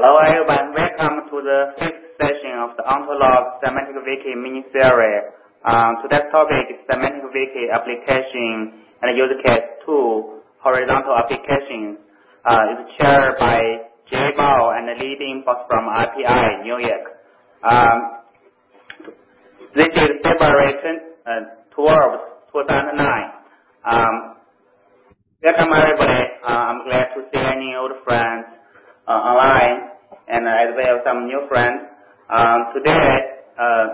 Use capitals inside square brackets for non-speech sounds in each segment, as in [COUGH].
Hello everyone, welcome to the fifth session of the Ontolog Semantic Wiki mini-series. Um, today's topic is Semantic Wiki application and use case 2, horizontal applications. Uh, it's chaired by Jie Bao and the leading boss from RPI, New York. Um, this is February 12, 2009. Um, welcome everybody. Uh, I'm glad to see any old friends uh, online and as well some new friends. Um, today, uh,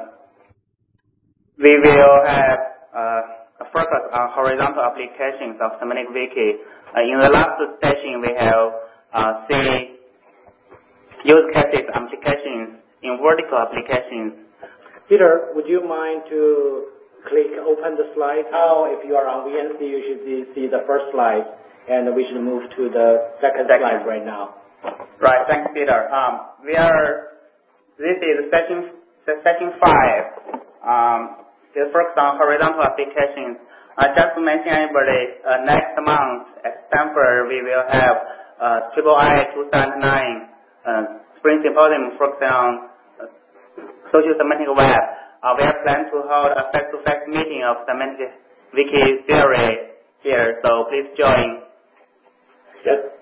we will have uh, a focus on horizontal applications of Semantic Wiki. Uh, in the last session, we have uh, seen use cases applications in vertical applications. Peter, would you mind to click open the slide? Now, if you are on VNC, you should see, see the first slide, and we should move to the second, Second. slide right now. Right. Thanks, Peter. Um, we are, this is section, five. It focus on horizontal applications. Uh, just to mention everybody, uh, next month at Stanford, we will have, uh, Triple I 2009, uh, Spring Symposium focusing on social semantic web. We are planning to hold a face-to-face meeting of semantic wiki theory here, so please join. Uh,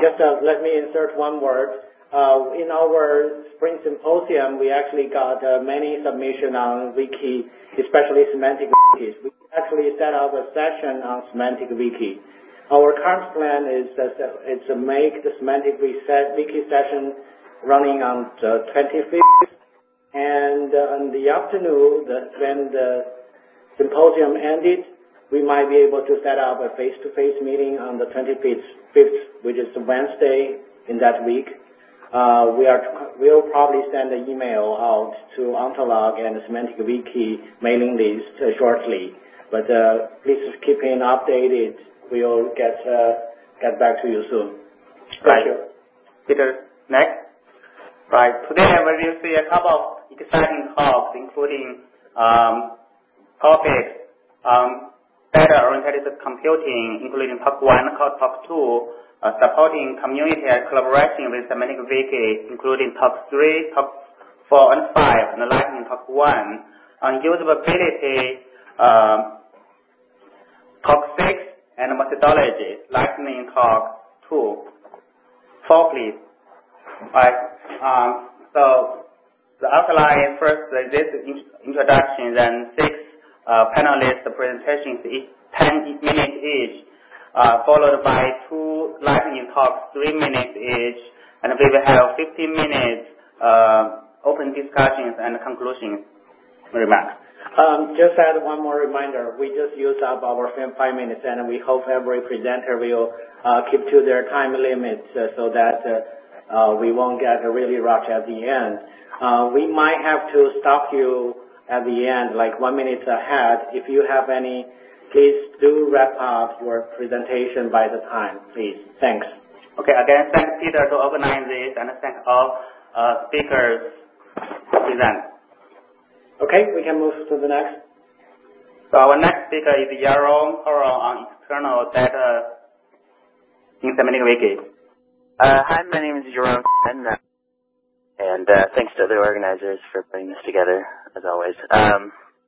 just uh, let me insert one word. Uh, in our spring symposium, we actually got uh, many submissions on wiki, especially semantic wikis. We actually set up a session on semantic wiki. Our current plan is uh, to make the semantic wiki session running on the 25th, and uh, in the afternoon, when the symposium ended, we might be able to set up a face-to-face meeting on the 25th, which is Wednesday in that week. Uh, we are we'll probably send an email out to Ontolog and Semantic Wiki mailing list uh, shortly. But uh, please keep in updated. We'll get uh, get back to you soon. Thank Right. you. Peter, next. Right. Today we will see a couple of exciting talks, including um, topics, um, data-oriented computing, including talk one, talk two, supporting community and collaboration with semantic wiki, including top three, top four and five, and lightning talk one, on usability, um, talk six, and methodology, lightning talk two. Four, please. Right. Um, so the outline first uh, this in- introduction, then six uh, panelist presentations, each 10 minutes each, uh, followed by two lightning talks, three minutes each, and we will have 15 minutes uh, open discussions and conclusions remarks. Um, just add one more reminder. We just used up our five minutes, and we hope every presenter will uh, keep to their time limits uh, so that uh, uh, we won't get really rushed at the end. Uh, we might have to stop you at the end, like one minute ahead. If you have any, please do wrap up your presentation by the time, please. Thanks. Okay, again, thanks, Peter to organize this, and thank all uh, speakers to present. Okay, we can move to the next. So our next speaker is Yaron Koren on external data in Semantic Wiki. Uh, hi, my name is Yaron, and, uh, and thanks to the organizers for putting this together, as always.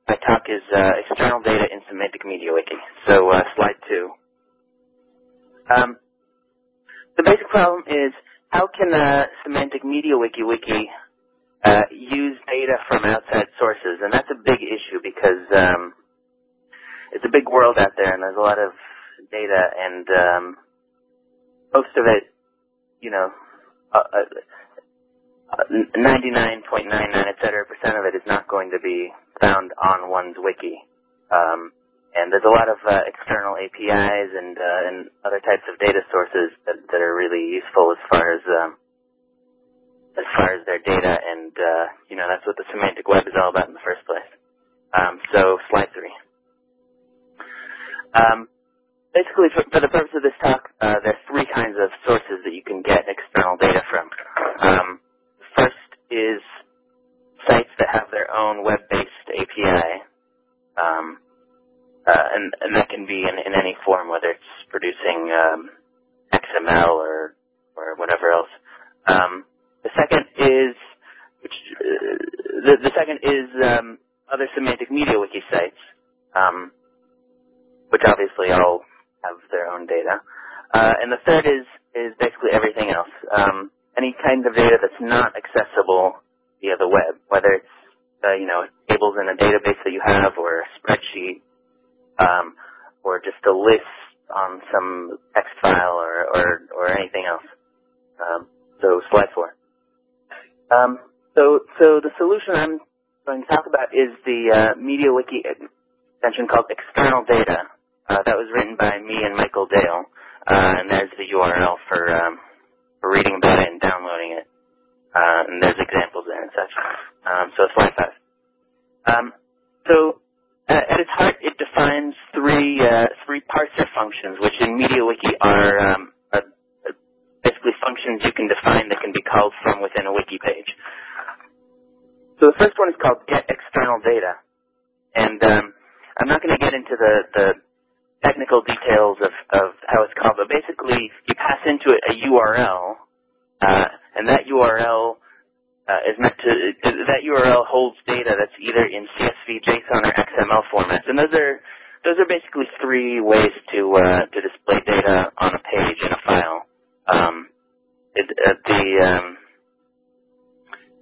My talk is uh, external data in semantic media wiki. So uh, slide two. Um, the basic problem is how can a semantic media wiki wiki uh, use data from outside sources, and that's a big issue because um, it's a big world out there, and there's a lot of data, and um, most of it you know, uh, uh, 99.99 et cetera percent of it is not going to be found on one's wiki. Um, and there's a lot of uh, external APIs and uh, and other types of data sources that, that are really useful as far as um, as far as their data, and uh, you know that's what the semantic web is all about in the first place. Um, so slide three. Um, basically, for, for the purpose of this talk, uh, there's three kinds of sources that you can get external data from. Um, first is sites that have their own web-based API, um, uh, and, and that can be in, in any form, whether it's producing um, XML or or whatever else. Um, the second is, which, uh, the, the second is um, other semantic media wiki sites, um, which obviously all have their own data. Uh, and the third is is basically everything else. Um, any kind of data that's not accessible via the web, whether it's uh, you know tables in a database that you have, or a spreadsheet, um, or just a list on some text file, or or, or anything else. Um, so slide four. Um, so so the solution I'm going to talk about is the uh, MediaWiki extension called External Data. Uh, that was written by me and Michael Dale. Uh, and there's the URL for, um, for reading about it and downloading it. Uh, and there's examples there and such. Um, so slide five. Um, so uh, at its heart, it defines three uh, three parser functions, which in MediaWiki are, um, are basically functions you can define that can be called from within a wiki page. So the first one is called get external data, and um, I'm not going to get into the, the technical details of, of how it's called, but basically you pass into it a URL, uh, and that URL uh, is meant to that URL holds data that's either in CSV, JSON, or XML formats, and those are those are basically three ways to uh, to display data on a page in a file. Um, it, uh, the um,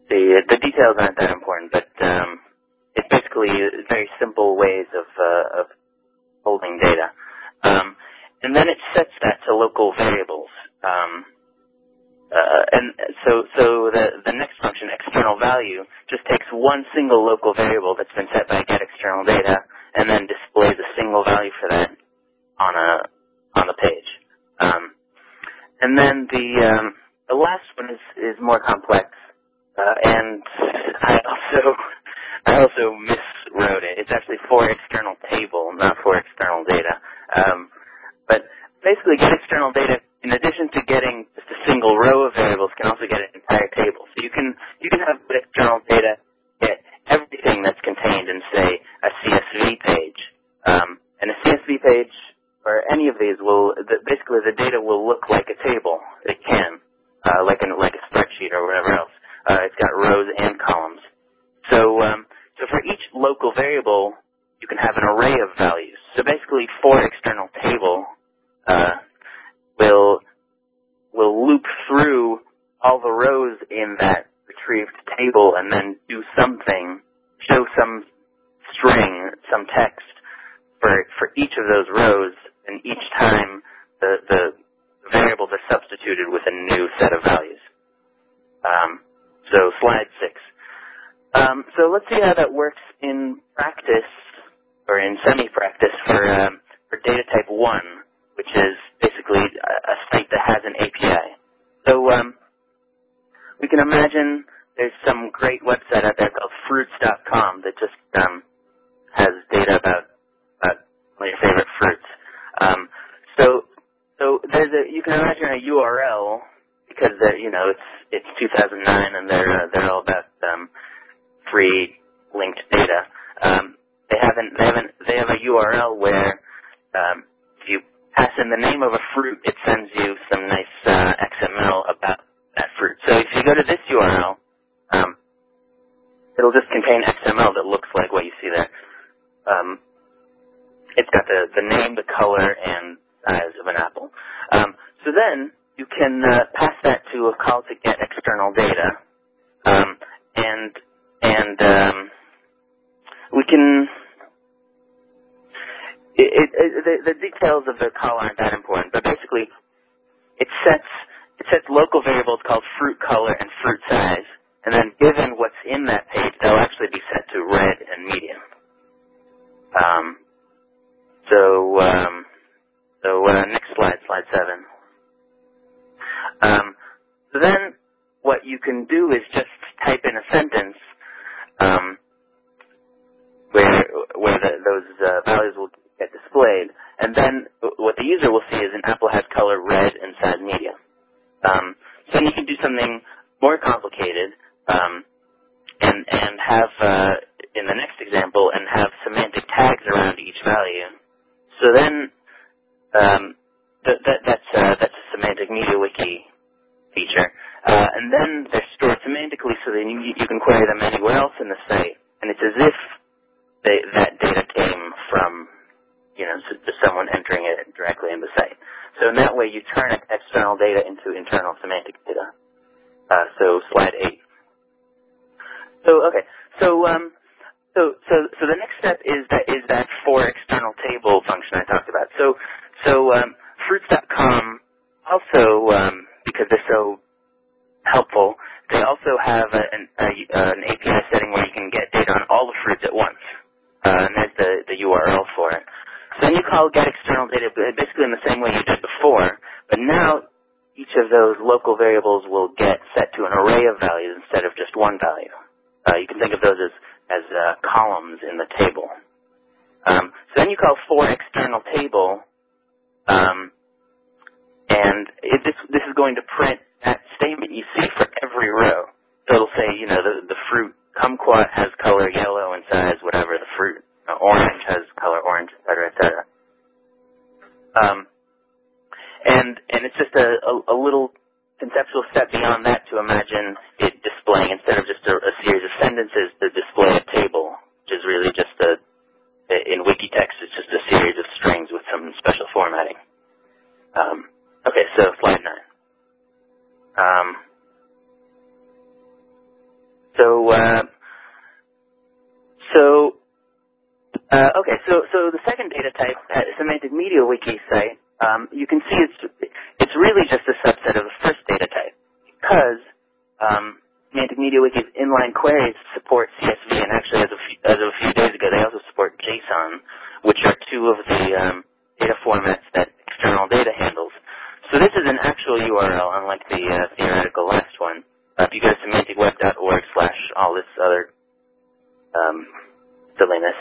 the the details aren't that important, but um, it's basically very simple ways of uh, of holding data. Um, and then it sets that to local variables. Uh, and so, so the, the next function, external value, just takes one single local variable that's been set by get external data and then displays a single value for that on a on the page. Um, and then the um, the last one is, is more complex, uh, and [LAUGHS] I also I also miswrote it. It's actually for external table, not for external data. Um, but basically, get external data in addition to getting just a single row of variables, can also get an entire table. So you can you can have external data get everything that's contained in say a CSV page. Um, and a CSV page or any of these will the, basically the data will look like a table. It can, uh, like an like a spreadsheet or whatever else. Uh, it's got rows and columns. So um, so for each local variable, you can have an array of values. So basically, for external table uh, will will loop through all the rows in that retrieved table and then do something, show some string, some text for for each of those rows, and each time the the variables are substituted with a new set of values. Um, so slide six. Um, so let's see how that works in practice or in semi-practice for um, for data type one, which is basically a, site that has an API. So um, we can imagine there's some great website out there called Fruits.com that just um, has data about about one of your favorite fruits. Um, so so there's a you can imagine a URL because you know it's it's 2009 and they're uh, they're all about um, free linked data. Um, they haven't they haven't they have a URL where um, pass in the name of a fruit, it sends you some nice uh, XML about that fruit. So if you go to this URL, um, it'll just contain XML that looks like what you see there. Um, it's got the, the name, the color, and size of an apple. Um, so then you can uh, pass that to a call to get external data, um, and and um, we can. It, it, the, the details of the call aren't that important, but basically, it sets it sets local variables called fruit color and fruit size, and then given what's in that page, they'll actually be set to red and medium. Um, so, um, so uh, next slide, slide seven. Um, so then, what you can do is just type in a sentence um, where where the, those uh, values will get displayed, and then what the user will see is an apple has color red and size medium. Um, so you can do something more complicated, um, and and have uh, in the next example, and have semantic tags around each value. So then, um, th- that, that's uh, that's a semantic media wiki feature. Uh, and then they're stored semantically so that you, you can query them anywhere else in the site. And it's as if they, that data came from, you know, someone entering it directly in the site. So in that way, you turn external data into internal semantic data. Uh, so slide eight. So okay, so um, so so so the next step is that is that for external table function I talked about. So so um, fruits.com also um, because they're so helpful, they also have an, a, an API setting where you can get data on all the fruits at once, uh, and that's the the URL for it. So then you call get external data basically in the same way you did before, but now each of those local variables will get set to an array of values instead of just one value. Uh, you can think of those as, as uh, columns in the table. Um, so then you call for external table, um, and this, this is going to print that statement you see for every row. So it'll say, you know, the, the fruit kumquat has color yellow and size whatever, the fruit uh, orange has color orange, et cetera, et cetera. Um, and, and it's just a, a, a little conceptual step beyond that to imagine it displaying instead of just a, a series of sentences to display a table, which is really just a in Wikitext it's just a series of strings with some special formatting. Um, okay, so slide nine. Um, so uh, so uh, okay, so so the second data type, uh, Semantic Media Wiki site, um, you can see it's it's really just a subset of the first data type because um, Semantic Media Wiki's inline queries support CSV, and actually as of, as of a few days ago, they also support JSON, which are two of the um, data formats that external data handles. So this is an actual URL, unlike the uh, theoretical last one. Uh, if you go to semanticweb.org slash all this other um, silliness,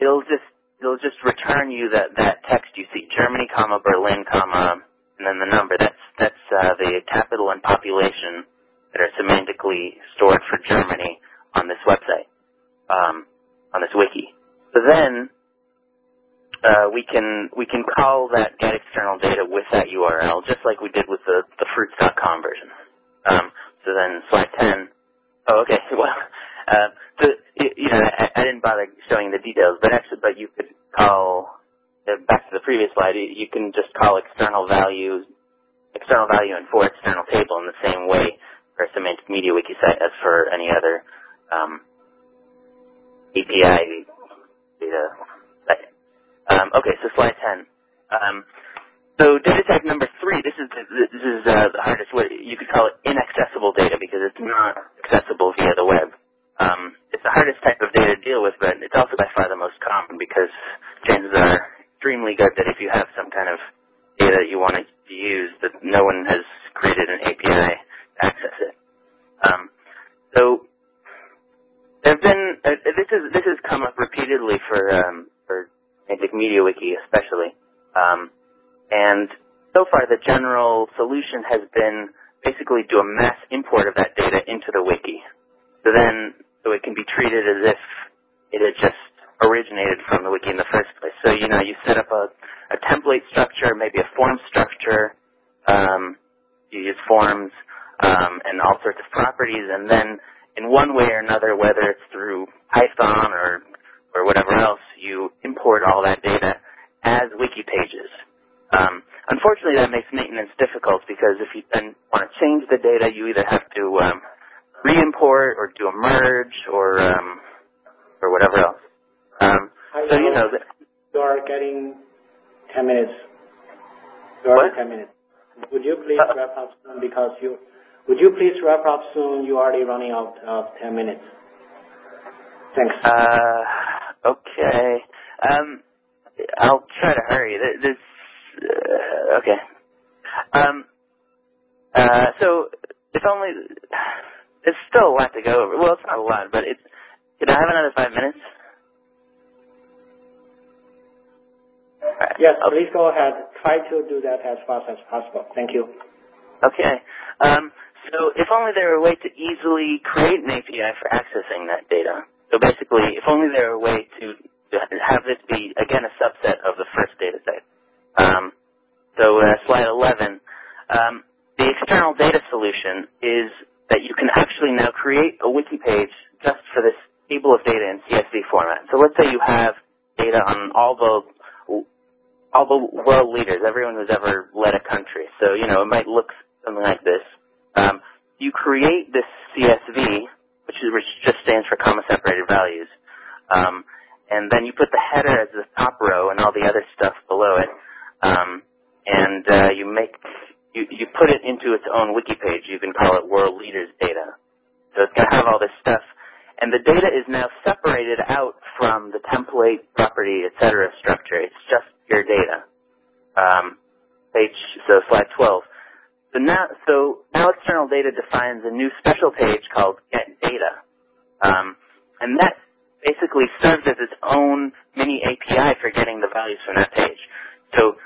it'll just it'll just return you that that text you see Germany, comma Berlin, comma and then the number. That's that's uh, the capital and population that are semantically stored for Germany on this website, um, on this wiki. So then uh, we can we can call that get external data with that URL, just like we did with the the fruits.com version. Um, so then slide 10. Oh, okay. [LAUGHS] Well, uh, so you know, I, I, didn't bother showing the details, but actually, but you could call back to the previous slide. You can just call external value, external value and for external table in the same way for semantic media wiki site as for any other um, API data site. Um, okay, so slide 10. Um, so data type number three, this is this is uh, the hardest way. You could call it inaccessible data because it's not accessible via the web. Um, it's the hardest type of data to deal with, but it's also by far the most common because chances are extremely good that if you have some kind of data that you want to use, that no one has created an API to access it. Um, so there have been uh, this is this has come up repeatedly for um, for Semantic Media Wiki especially, um, and so far the general solution has been basically do a mass import of that data into the wiki. So then so it can be treated as if it had just originated from the wiki in the first place. So, you know, you set up a, a template structure, maybe a form structure, um, you use forms, um, and all sorts of properties, and then in one way or another, whether it's through Python or, or whatever else, you import all that data as wiki pages. Um, unfortunately, that makes maintenance difficult because if you then want to change the data, you either have to um, re-import or do a merge or um, or whatever else. Um, so you know, you are getting ten minutes. You are ten minutes. Would you please uh, wrap up soon because you would you please wrap up soon? You're already running out of ten minutes. Thanks. Uh, okay. Um, I'll try to hurry. This, uh, okay. Um, uh, so if only it's still a lot to go over. Well, it's not a lot, but it's. Can I have another five minutes? Right. Yes, okay. please go ahead. Try to do that as fast as possible. Thank you. Okay. Um, so if only there were a way to easily create an API for accessing that data. So basically, if only there were a way to, have this be, again, a subset of the first data set. Um, so uh, slide 11. Um, the external data solution is that you can actually now create a wiki page just for this table of data in CSV format. So let's say you have data on all the all the world leaders, everyone who's ever led a country. So you know it might look something like this. Um, you create this CSV, which, is, which just stands for comma separated values, um, and then you put the header as the top row and all the other stuff below it, um, and uh, you make you, you put it into its own wiki page. You can call it World Leaders Data. So it's going to have all this stuff and the data is now separated out from the template, property, etc. structure. It's just your data. Um, page, so slide 12. So now, so now external data defines a new special page called get data. Um, and that basically serves as its own mini API for getting the values from that page. So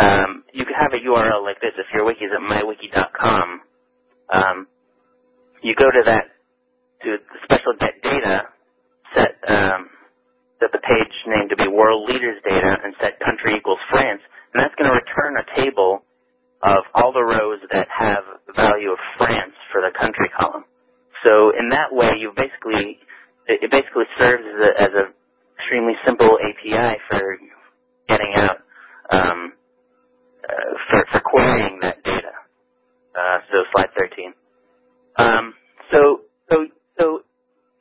um, you could have a URL like this if your wiki is at mywiki.com. Um, you go to that to the special get data, set um, set the page name to be world leaders data, and set country equals France, and that's going to return a table of all the rows that have value of France for the country column. So in that way, you basically it basically serves as a, as a extremely simple API for getting out um, for, for querying that data. Uh, so slide 13. Um, so so so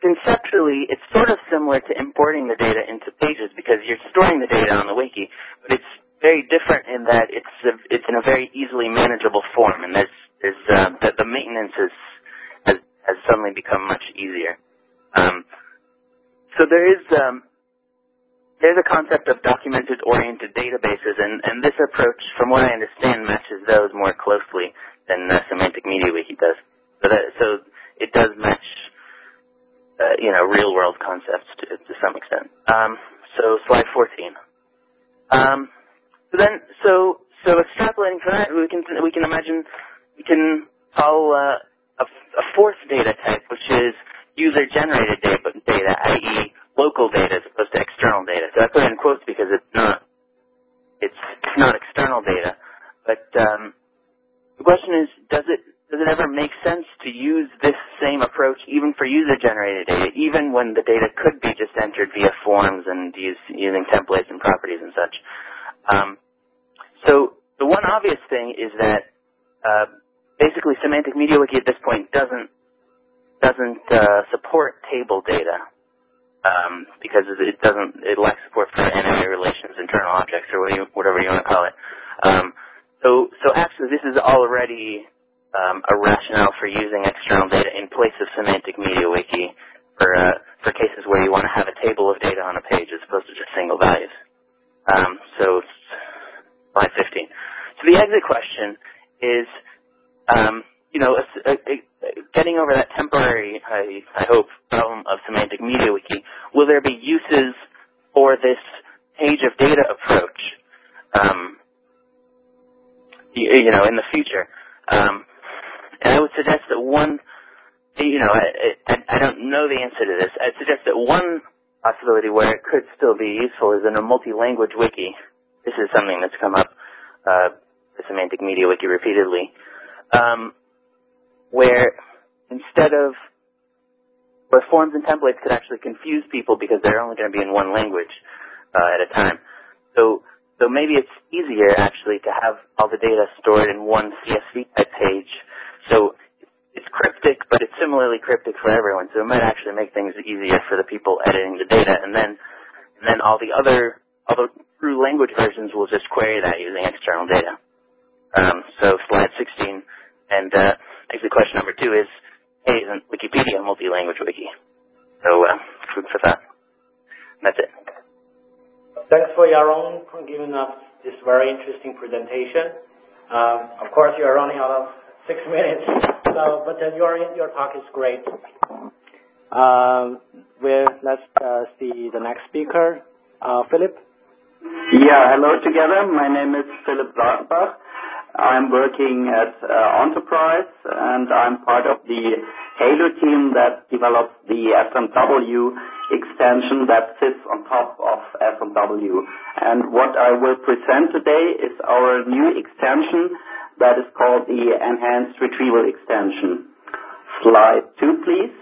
conceptually, it's sort of similar to importing the data into pages because you're storing the data on the wiki, but it's very different in that it's a, it's in a very easily manageable form, and there's uh, the, the maintenance is, has has suddenly become much easier. Um, so there is um, there's a concept of documented oriented databases, and, and this approach, from what I understand, matches those more closely than Semantic Media Wiki does. So that so it does match uh, you know, real world concepts to, to some extent. Um, so slide 14. Um, so then, so so extrapolating from that, we can we can imagine we can call uh, a, a fourth data type, which is user generated data, data, i.e., local data as opposed to external data. So I put it in quotes because it's not it's, not external data, but um, the question is, does it does it ever make sense to use this same approach even for user-generated data, even when the data could be just entered via forms and use, using templates and properties and such? Um, so the one obvious thing is that uh, basically Semantic Media Wiki at this point doesn't doesn't uh, support table data um, because it doesn't it lacks support for n-ary relations, internal objects, or whatever you want to call it. Um, so so actually this is already um, a rationale for using external data in place of semantic media wiki for uh, for cases where you want to have a table of data on a page as opposed to just single values. Um, so slide 15. So the exit question is, um, you know, a, a, a, getting over that temporary, I, I hope, problem of semantic media wiki. Will there be uses for this page of data approach? Um, you, you, know, in the future. Um, and I would suggest that one, you know, I, I, I don't know the answer to this. I'd suggest that one possibility where it could still be useful is in a multi-language wiki. This is something that's come up, uh, the Semantic Media Wiki repeatedly, um, where instead of where forms and templates could actually confuse people because they're only going to be in one language uh, at a time. So, so maybe it's easier actually to have all the data stored in one CSV type page so it's cryptic, but it's similarly cryptic for everyone. So it might actually make things easier for the people editing the data, and then and then all the other other true language versions will just query that using external data. Um, so slide 16, and uh, actually question number two is, hey, isn't Wikipedia a multi-language wiki? So uh, food for thought. That's it. Thanks for Yaron for giving us this very interesting presentation. Um, of course, you are running out of six [LAUGHS] minutes. But your your talk is great. Um, let's uh, see the next speaker, uh, Philip. Yeah, hello together. My name is Philipp Zaltenbach. I'm working at uh, Ontoprise and I'm part of the Halo team that develops the SMW extension that sits on top of. And what I will present today is our new extension that is called the Enhanced Retrieval Extension. Slide two, please.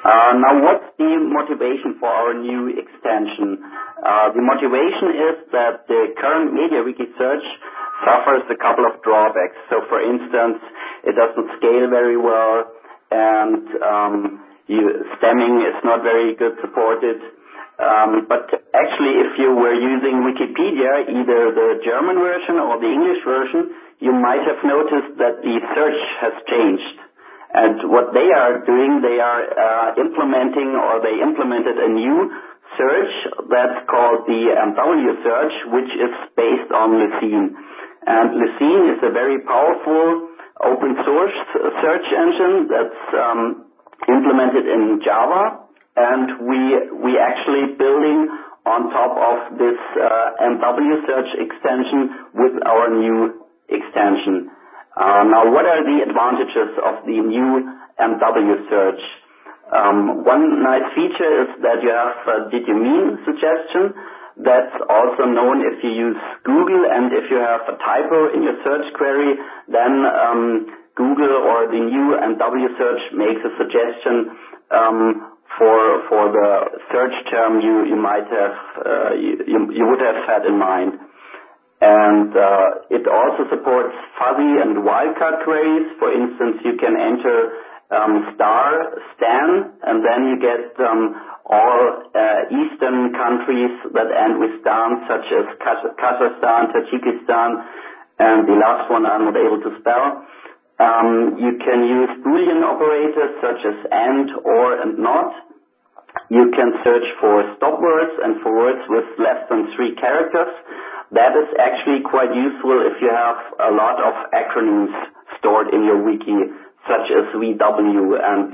Uh, now, what's the motivation for our new extension? Uh, the motivation is that the current MediaWiki search suffers a couple of drawbacks. So, for instance, it doesn't scale very well, and stemming is not very good supported. Um but actually, if you were using Wikipedia, either the German version or the English version, you might have noticed that the search has changed. And what they are doing, they are implementing or they implemented a new search that's called the MW search, which is based on Lucene. And Lucene is a very powerful open source search engine that's um, implemented in Java, and we actually building on top of this uh, MW search extension with our new extension. Uh, now, what are the advantages of the new MW search? Um, one nice feature is that you have Did you mean suggestion that's also known if you use Google, and if you have a typo in your search query, then um, Google or the new MW search makes a suggestion um, for for the search term you might have uh, you you would have had in mind. And uh it also supports fuzzy and wildcard queries. For instance, you can enter Um, star Stan, and then you get um, all uh, Eastern countries that end with stan, such as Kazakhstan, Tajikistan, and the last one I'm not able to spell. Um, you can use Boolean operators such as and, or, and not. You can search for stop words and for words with less than three characters. That is actually quite useful if you have a lot of acronyms stored in your wiki, such as VW, and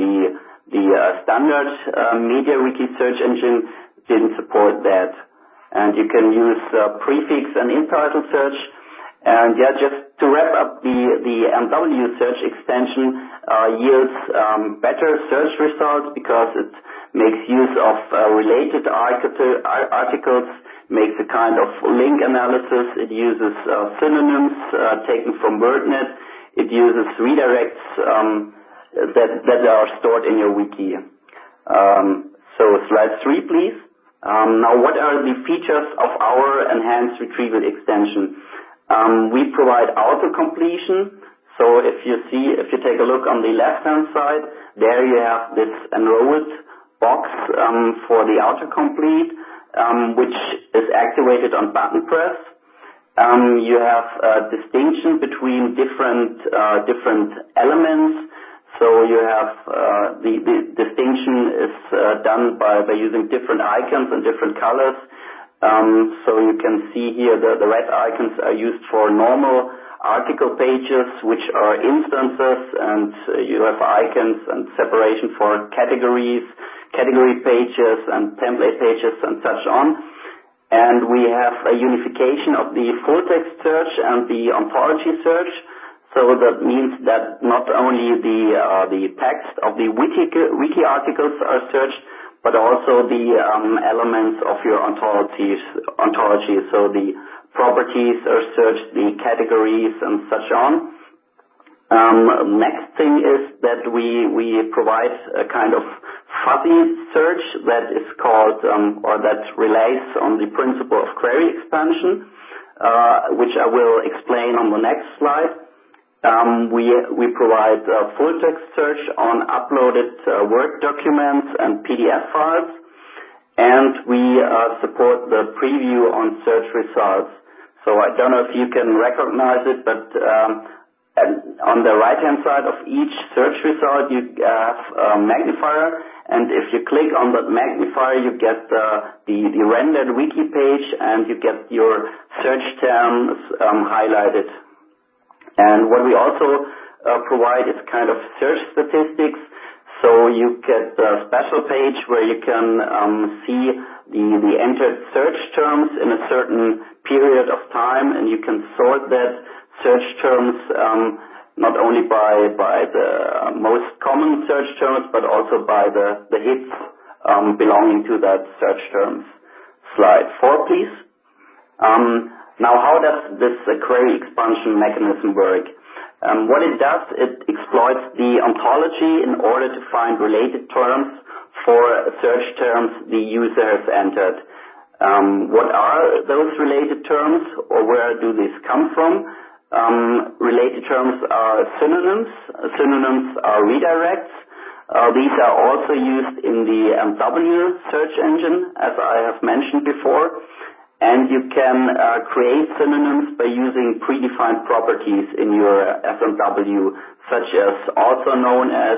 the uh, standard uh, MediaWiki search engine didn't support that. And you can use uh, prefix and in-title search. And yeah, just to wrap up, the MW search extension yields um, better search results because it makes use of related articles, makes a kind of link analysis. It uses synonyms taken from WordNet. It uses redirects um, that that are stored in your wiki. Um, so slide three, please. Um, now, what are the features of our Enhanced Retrieval Extension? We provide auto-completion. So if you see if you take a look on the left-hand side, there you have this enrolled box for the auto autocomplete, which is activated on button press. You have a distinction between different uh different elements. So you have uh the distinction is done by by using different icons and different colors. Um so you can see here the, the red icons are used for normal article pages, which are instances, and you have icons and separation for categories, category pages, and template pages, and such on. And we have a unification of the full-text search and the ontology search. So that means that not only the uh, the text of the wiki wiki articles are searched, but also the um, elements of your ontology. So the properties are searched, the categories, and such on. Um, next thing is that we we provide a kind of fuzzy search that is called, um, or that relies on the principle of query expansion, uh, which I will explain on the next slide. Um, we we provide full-text search on uploaded uh, Word documents and PDF files, and we uh, support the preview on search results. So I don't know if you can recognize it, but on the right-hand side of each search result, you have a magnifier, and if you click on that magnifier, you get the rendered wiki page, and you get your search terms um, highlighted. And what we also uh, provide is kind of search statistics. So you get a special page where you can um, see the entered search terms in a certain period of time, and you can sort that search terms, um, not only by by the most common search terms, but also by the hits um, belonging to that search terms. Slide four, please. Um, now, how does this query expansion mechanism work? What it does, it exploits the ontology in order to find related terms for search terms the user has entered. What are those related terms, or where do these come from? Um, related terms are synonyms. Synonyms are redirects. Uh, these are also used in the MW search engine, as I have mentioned before. And you can uh, create synonyms by using predefined properties in your SMW, such as also known as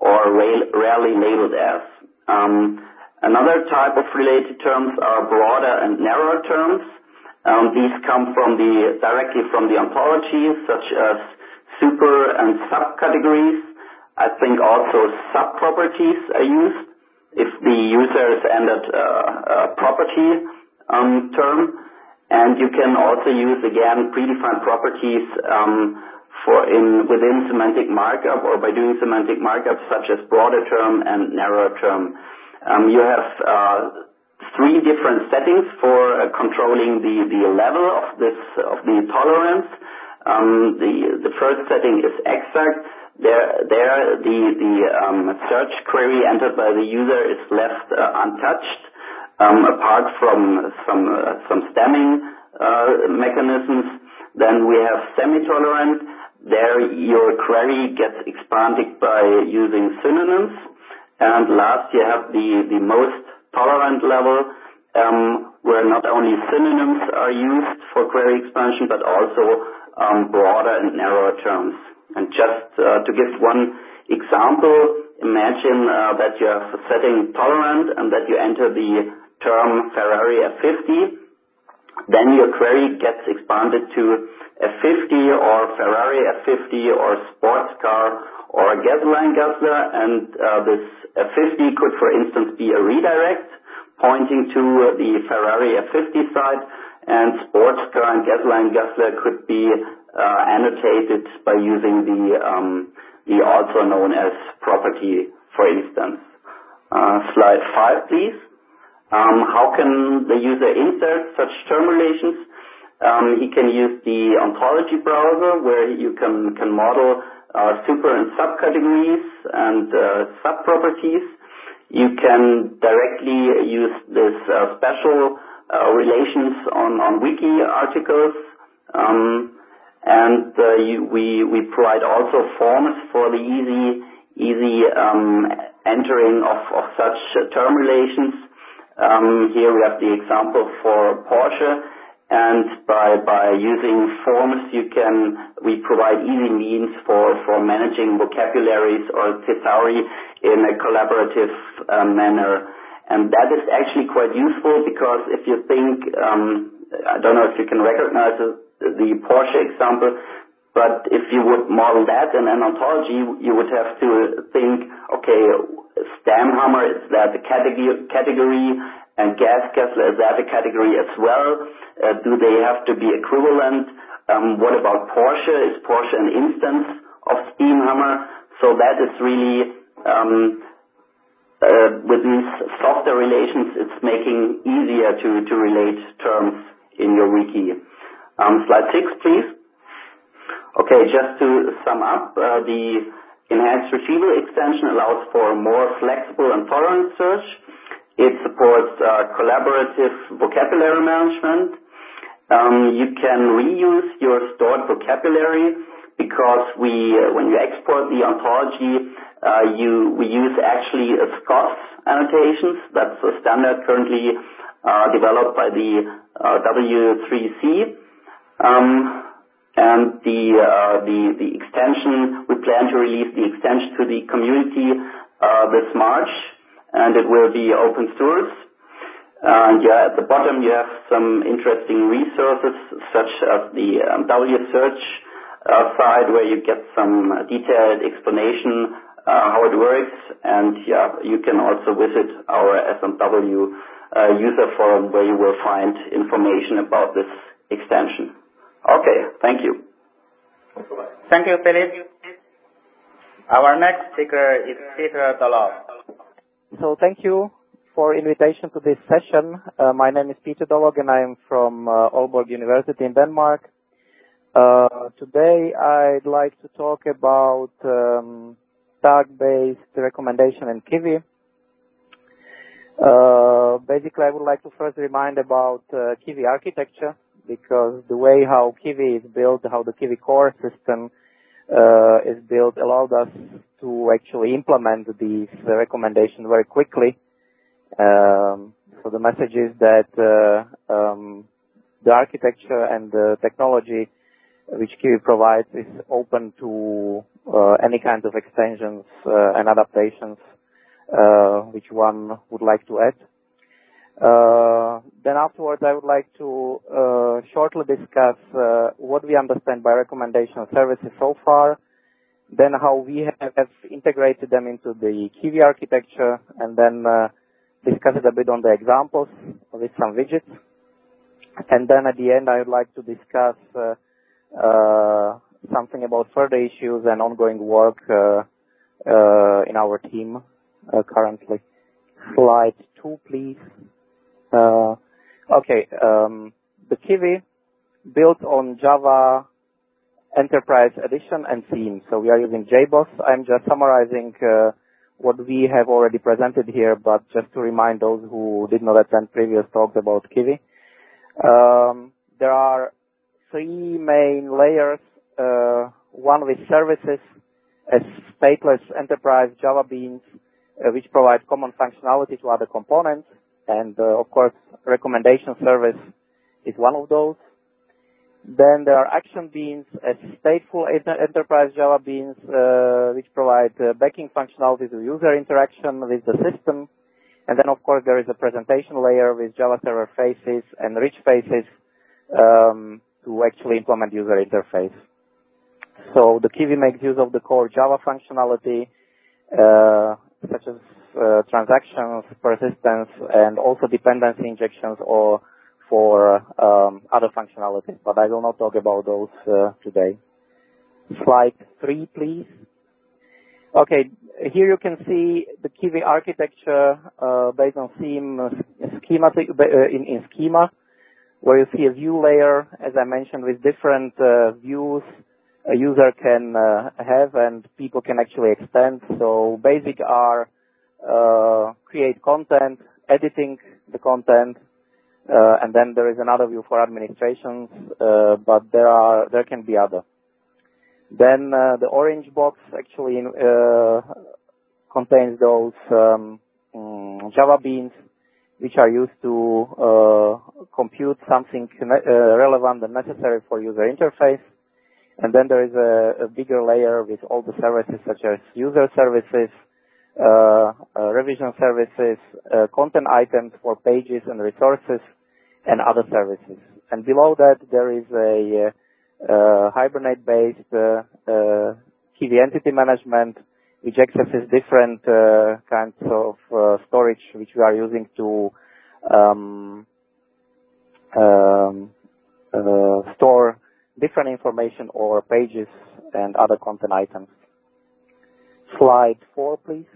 or rarely labeled as. Um, another type of related terms are broader and narrower terms. Um, these come directly from the ontology, such as super and subcategories. I think also sub-properties are used if the user has entered a property um, term. And you can also use, again, predefined properties um for in within semantic markup or by doing semantic markup, such as broader term and narrower term. Um, you have uh, three different settings for uh, controlling the level of the tolerance. Um, the first setting is exact. There, the um, search query entered by the user is left uh, untouched, um, apart from some uh, stemming mechanisms. Then we have semi-tolerant. There, your query gets expanded by using synonyms. And last, you have the most tolerant level, um, where not only synonyms are used for query expansion, but also um, broader and narrower terms. And just uh, to give one example, imagine uh, that you have a setting tolerant and that you enter the term Ferrari F50. then Your query gets expanded to F50 or Ferrari F50 or sports car or a gasoline Gesline Gassler. Uh, this F50 could, for instance, be a redirect pointing to the Ferrari F50 site, and sports car and Gesline Gassler could be uh, annotated by using the um, the also known as property, for instance. Uh, slide five, please. Um, how can the user insert such term relations? Um, he can use the ontology browser, where you can model super and subcategories and sub-properties. You can directly use these special relations on on wiki articles. Um and uh we we provide also forms for the easy easy um entering of of such term relations. Um here we have the example for Porsche. And by by using forms, we provide easy means for managing vocabularies or thesauri in a collaborative um, manner. And that is actually quite useful because if you think, um, I don't know if you can recognize the Porsche example, but if you would model that in an ontology, you would have to think, okay, Stamhammer, is that a category? GasGassler, is that a category as well? Uh, do they have to be equivalent? Um, what about Porsche? Is Porsche an instance of SteamHammer? So that is really, um, uh, with these softer relations, it's making easier to relate terms in your wiki. Um, slide six, please. Okay, just to sum up, uh, the enhanced retrieval extension allows for more flexible and tolerant search. It supports collaborative vocabulary management. Um you can reuse your stored vocabulary because we, when you export the ontology, uh you we use actually SKOS annotations. That's a standard currently uh developed by the W3C. Um and the uh the extension, we plan to release the extension to the community this March, and it will be open source. And yeah at the bottom, you have some interesting resources, such as the um, wsearch uh, site, where you get some detailed explanation uh, how it works. And yeah, you can also visit our SMW uh, user forum, where you will find information about this extension. Okay. Thank you. Thank you, Philip. Our next speaker is Peter Dolog. So thank you. for invitation to this session. Uh, my name is Peter Dolog and I am from uh, Aalborg University in Denmark. Uh, today I'd like to talk about um, tag-based recommendation in. Uh, basically, I would like to first remind about uh, architecture because the way how KiWi is built, how the KiWi core system is built allowed us to actually implement these recommendations very quickly. Um, so the message is that uh, um, the architecture and the technology which KiWi provides is open to uh, any kind of extensions uh, and adaptations uh, which one would like to add. Uh, then afterwards, I would like to uh, shortly discuss uh, what we understand by recommendation services so far, then how we have, integrated them into the KiWi architecture, and then discuss it a bit on the examples with some widgets. And then at the end, I would like to discuss something about further issues and ongoing work in our team currently. Slide two, please. Uh, okay, um, the KiWi built on Java Enterprise Edition and Seam. So we are using JBoss. I'm just summarizing uh, what we have already presented here, but just to remind those who did not attend previous talks about KiWi. Um, there are three main layers, uh, one with services, as stateless enterprise Java beans, which provide common functionality to other components. And uh, of course, recommendation service is one of those. Then there are action beans as stateful enterprise Java beans, uh, which provide uh, backing functionality to user interaction with the system. And then of course there is a presentation layer with Java server faces and rich faces um, to actually implement user interface. So the KiWi makes use of the core Java functionality, such as uh, transactions, persistence, and also dependency injections or for um, other functionalities, but I will not talk about those uh, today. Slide three, please. Okay, here you can see the KiWi architecture uh, based on Seam schema in, schema, where you see a view layer, as I mentioned, with different views a user can uh, have and people can actually extend. So basic are uh, create content, editing the content, uh, and then there is another view for administrations, uh, but there are there can be other. Then uh, the orange box actually uh, contains those um, um, Java beans which are used to uh, compute something relevant and necessary for user interface. And then there is a, bigger layer with all the services such as user services, uh, uh, revision services, uh, content items for pages and resources, and other services. And below that, there is a Hibernate-based KiWi entity management, which accesses different kinds of storage which we are using to um, um, store different information or pages and other content items. Slide four, please.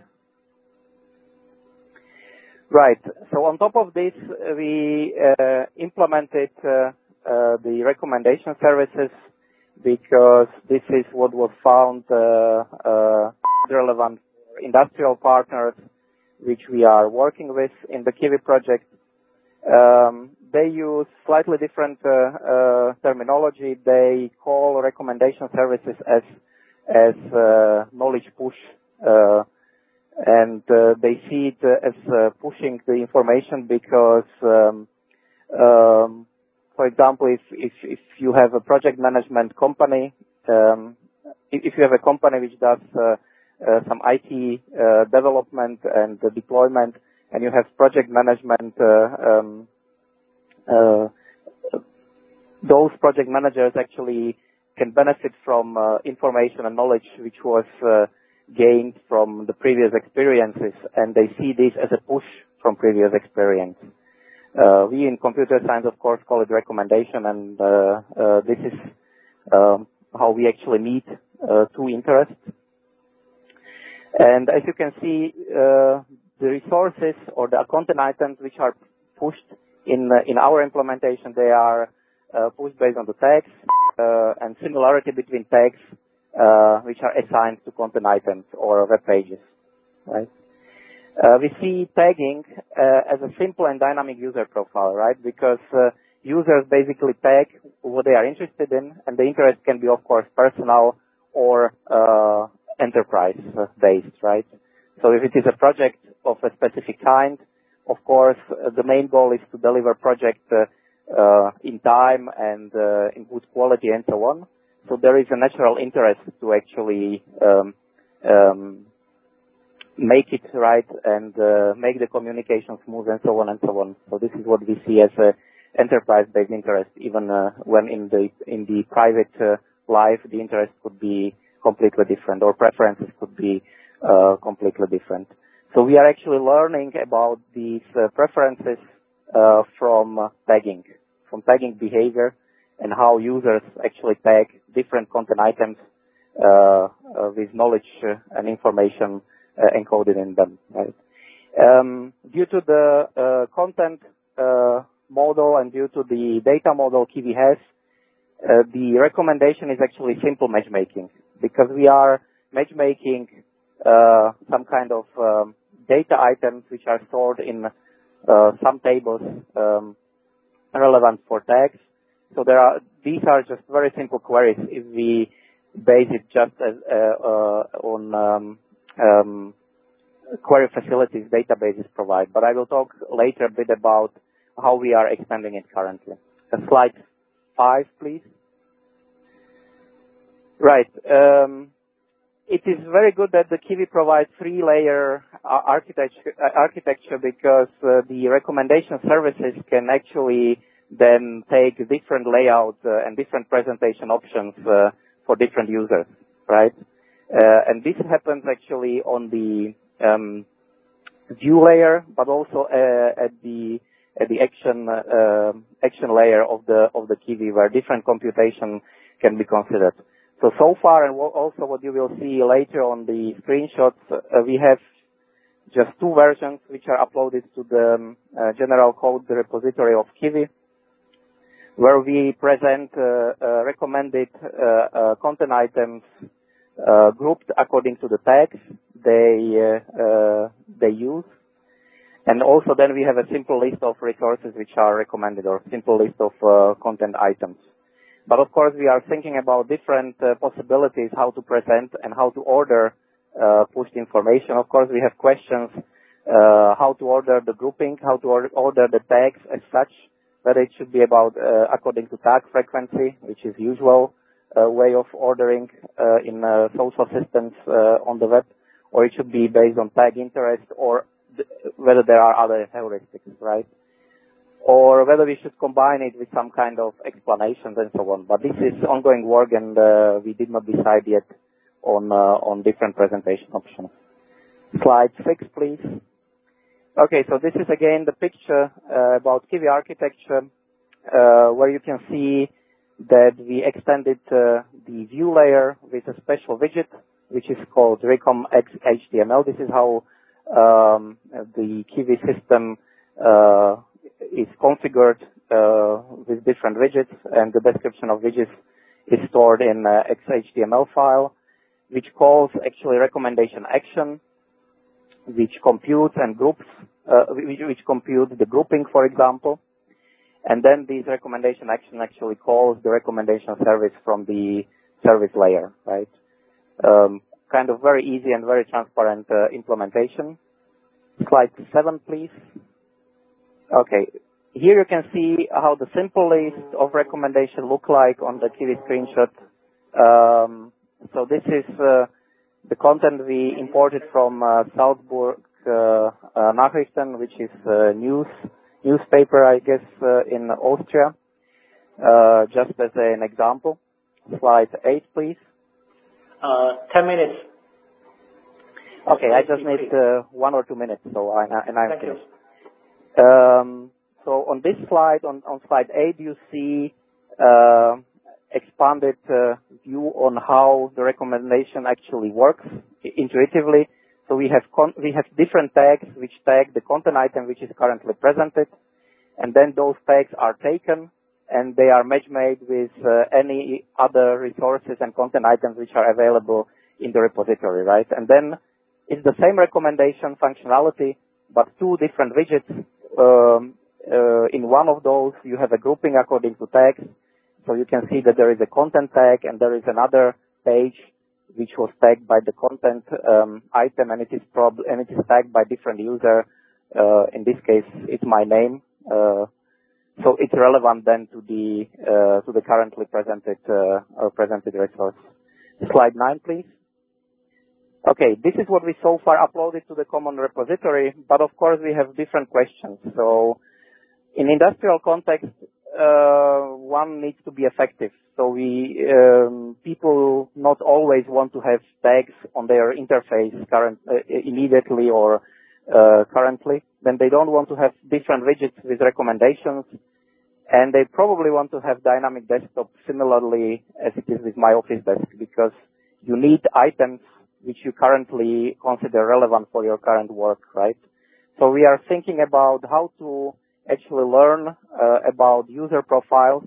Right. So on top of this, we uh, implemented uh, uh, the recommendation services because this is what was found relevant for industrial partners, which we are working with in the KiWi project. They use slightly different uh, terminology. They call recommendation services as as knowledge push and uh, they see it uh, as uh, pushing the information because, um, um, for example, if, you have a project management company, um, if you have a company which does uh, uh, some IT uh, development and deployment, and you have project management, those project managers actually can benefit from information and knowledge which was gained from the previous experiences, and they see this as a push from previous experience. Uh, we in computer science, of course, call it recommendation, and uh, uh, this is um, how we actually meet uh, two interests. And as you can see, uh, the resources or the content items which are pushed in uh, in our implementation, they are uh, pushed based on the tags uh, and similarity between tags which are assigned to content items or web pages, right? We see tagging as a simple and dynamic user profile, right? Because users basically tag what they are interested in, and the interest can be, of course, personal or enterprise-based, right? So if it is a project of a specific kind, of course, uh, the main goal is to deliver project uh, uh, in time and in good quality and so on. So there is a natural interest to actually um, um, make it right and make the communication smooth and so on and so on. So this is what we see as a enterprise-based interest, even when in the in the private life the interest could be completely different or preferences could be completely different. So we are actually learning about these uh, preferences uh, from tagging, from tagging behavior and how users actually tag different content items uh, uh, with knowledge uh, and information uh, encoded in them. Right? Um, due to the content uh, model and due to the data model KiWi has, the recommendation is actually simple matchmaking because we are matchmaking some kind of um, data items which are stored in uh, some tables um, relevant for tags. So there are these are just very simple queries if we base it just as, uh, uh, on um, query facilities databases provide. But I will talk later a bit about how we are expanding it currently. Uh, slide five, please. Right. It is very good that the KiWi provides three-layer architecture, architecture because uh, the recommendation services can actually then take different layouts uh, and different presentation options uh, for different users, right? Uh, and this happens actually on the um, view layer, but also uh, at the at the action uh, action layer of the of the KiWi, where different computation can be considered. So, so far, and also what you will see later on the screenshots, uh, we have just two versions which are uploaded to the um, uh, general code repository of KiWi, where we present uh, recommended content items grouped according to the tags they they use. And also then we have a simple list of resources which are recommended or simple list of content items. But of course, we are thinking about different uh, possibilities how to present and how to order uh, pushed information. Of course, we have questions uh, how to order the grouping, how to or- order the tags as such, whether it should be about according to tag frequency, which is usual way of ordering in social systems on the web, or it should be based on tag interest, or th- whether there are other heuristics, right? Or whether we should combine it with some kind of explanations and so on. But this is ongoing work, and uh, we did not decide yet on uh, on different presentation options. Slide six, please. Okay, so this is again the picture uh, about KiWi architecture, uh, where you can see that we extended uh, the view layer with a special widget, which is called Recom X HTML. This is how um, the KiWi system uh, is configured uh, with different widgets, and the description of widgets is stored in uh, XHTML file, which calls actually recommendation action, which computes and groups, uh, which, which computes the grouping, for example. And then this recommendation action actually calls the recommendation service from the service layer, right? Um, kind of very easy and very transparent uh, implementation. Slide seven, please. Okay. Here you can see how the simple list of recommendation look like on the TV screenshot. Um, so this is uh, the content we imported from uh, Salzburg uh, uh, Nachrichten, which is uh, news newspaper, I guess, uh, in Austria. Uh, just as an example. Slide eight, please. Uh, ten minutes. Okay, I just need uh, one or two minutes, so I and I'm Thank finished. You. Um, so on this slide, on, slide 8, you see uh, expanded uh, view on how the recommendation actually works intuitively. So we have con- we have different tags which tag the content item which is currently presented, and then those tags are taken and they are match made with uh, any other resources and content items which are available in the repository, right? And then it's the same recommendation functionality, but two different widgets. Um, uh, in one of those, you have a grouping according to tags. So you can see that there is a content tag and there is another page which was tagged by the content um, item and it is prob- and it is tagged by different user. Uh, in this case, it's my name. Uh, so it's relevant then to the uh, to the currently presented uh, or presented resource. Slide nine, please. Okay, this is what we so far uploaded to the common repository, but of course we have different questions. So in industrial context, uh, one needs to be effective. So we um, people not always want to have tags on their interface current uh, immediately or uh, currently. Then they don't want to have different widgets with recommendations, and they probably want to have dynamic desktop similarly as it is with my Office Desk because you need items which you currently consider relevant for your current work, right? So we are thinking about how to actually learn uh, about user profiles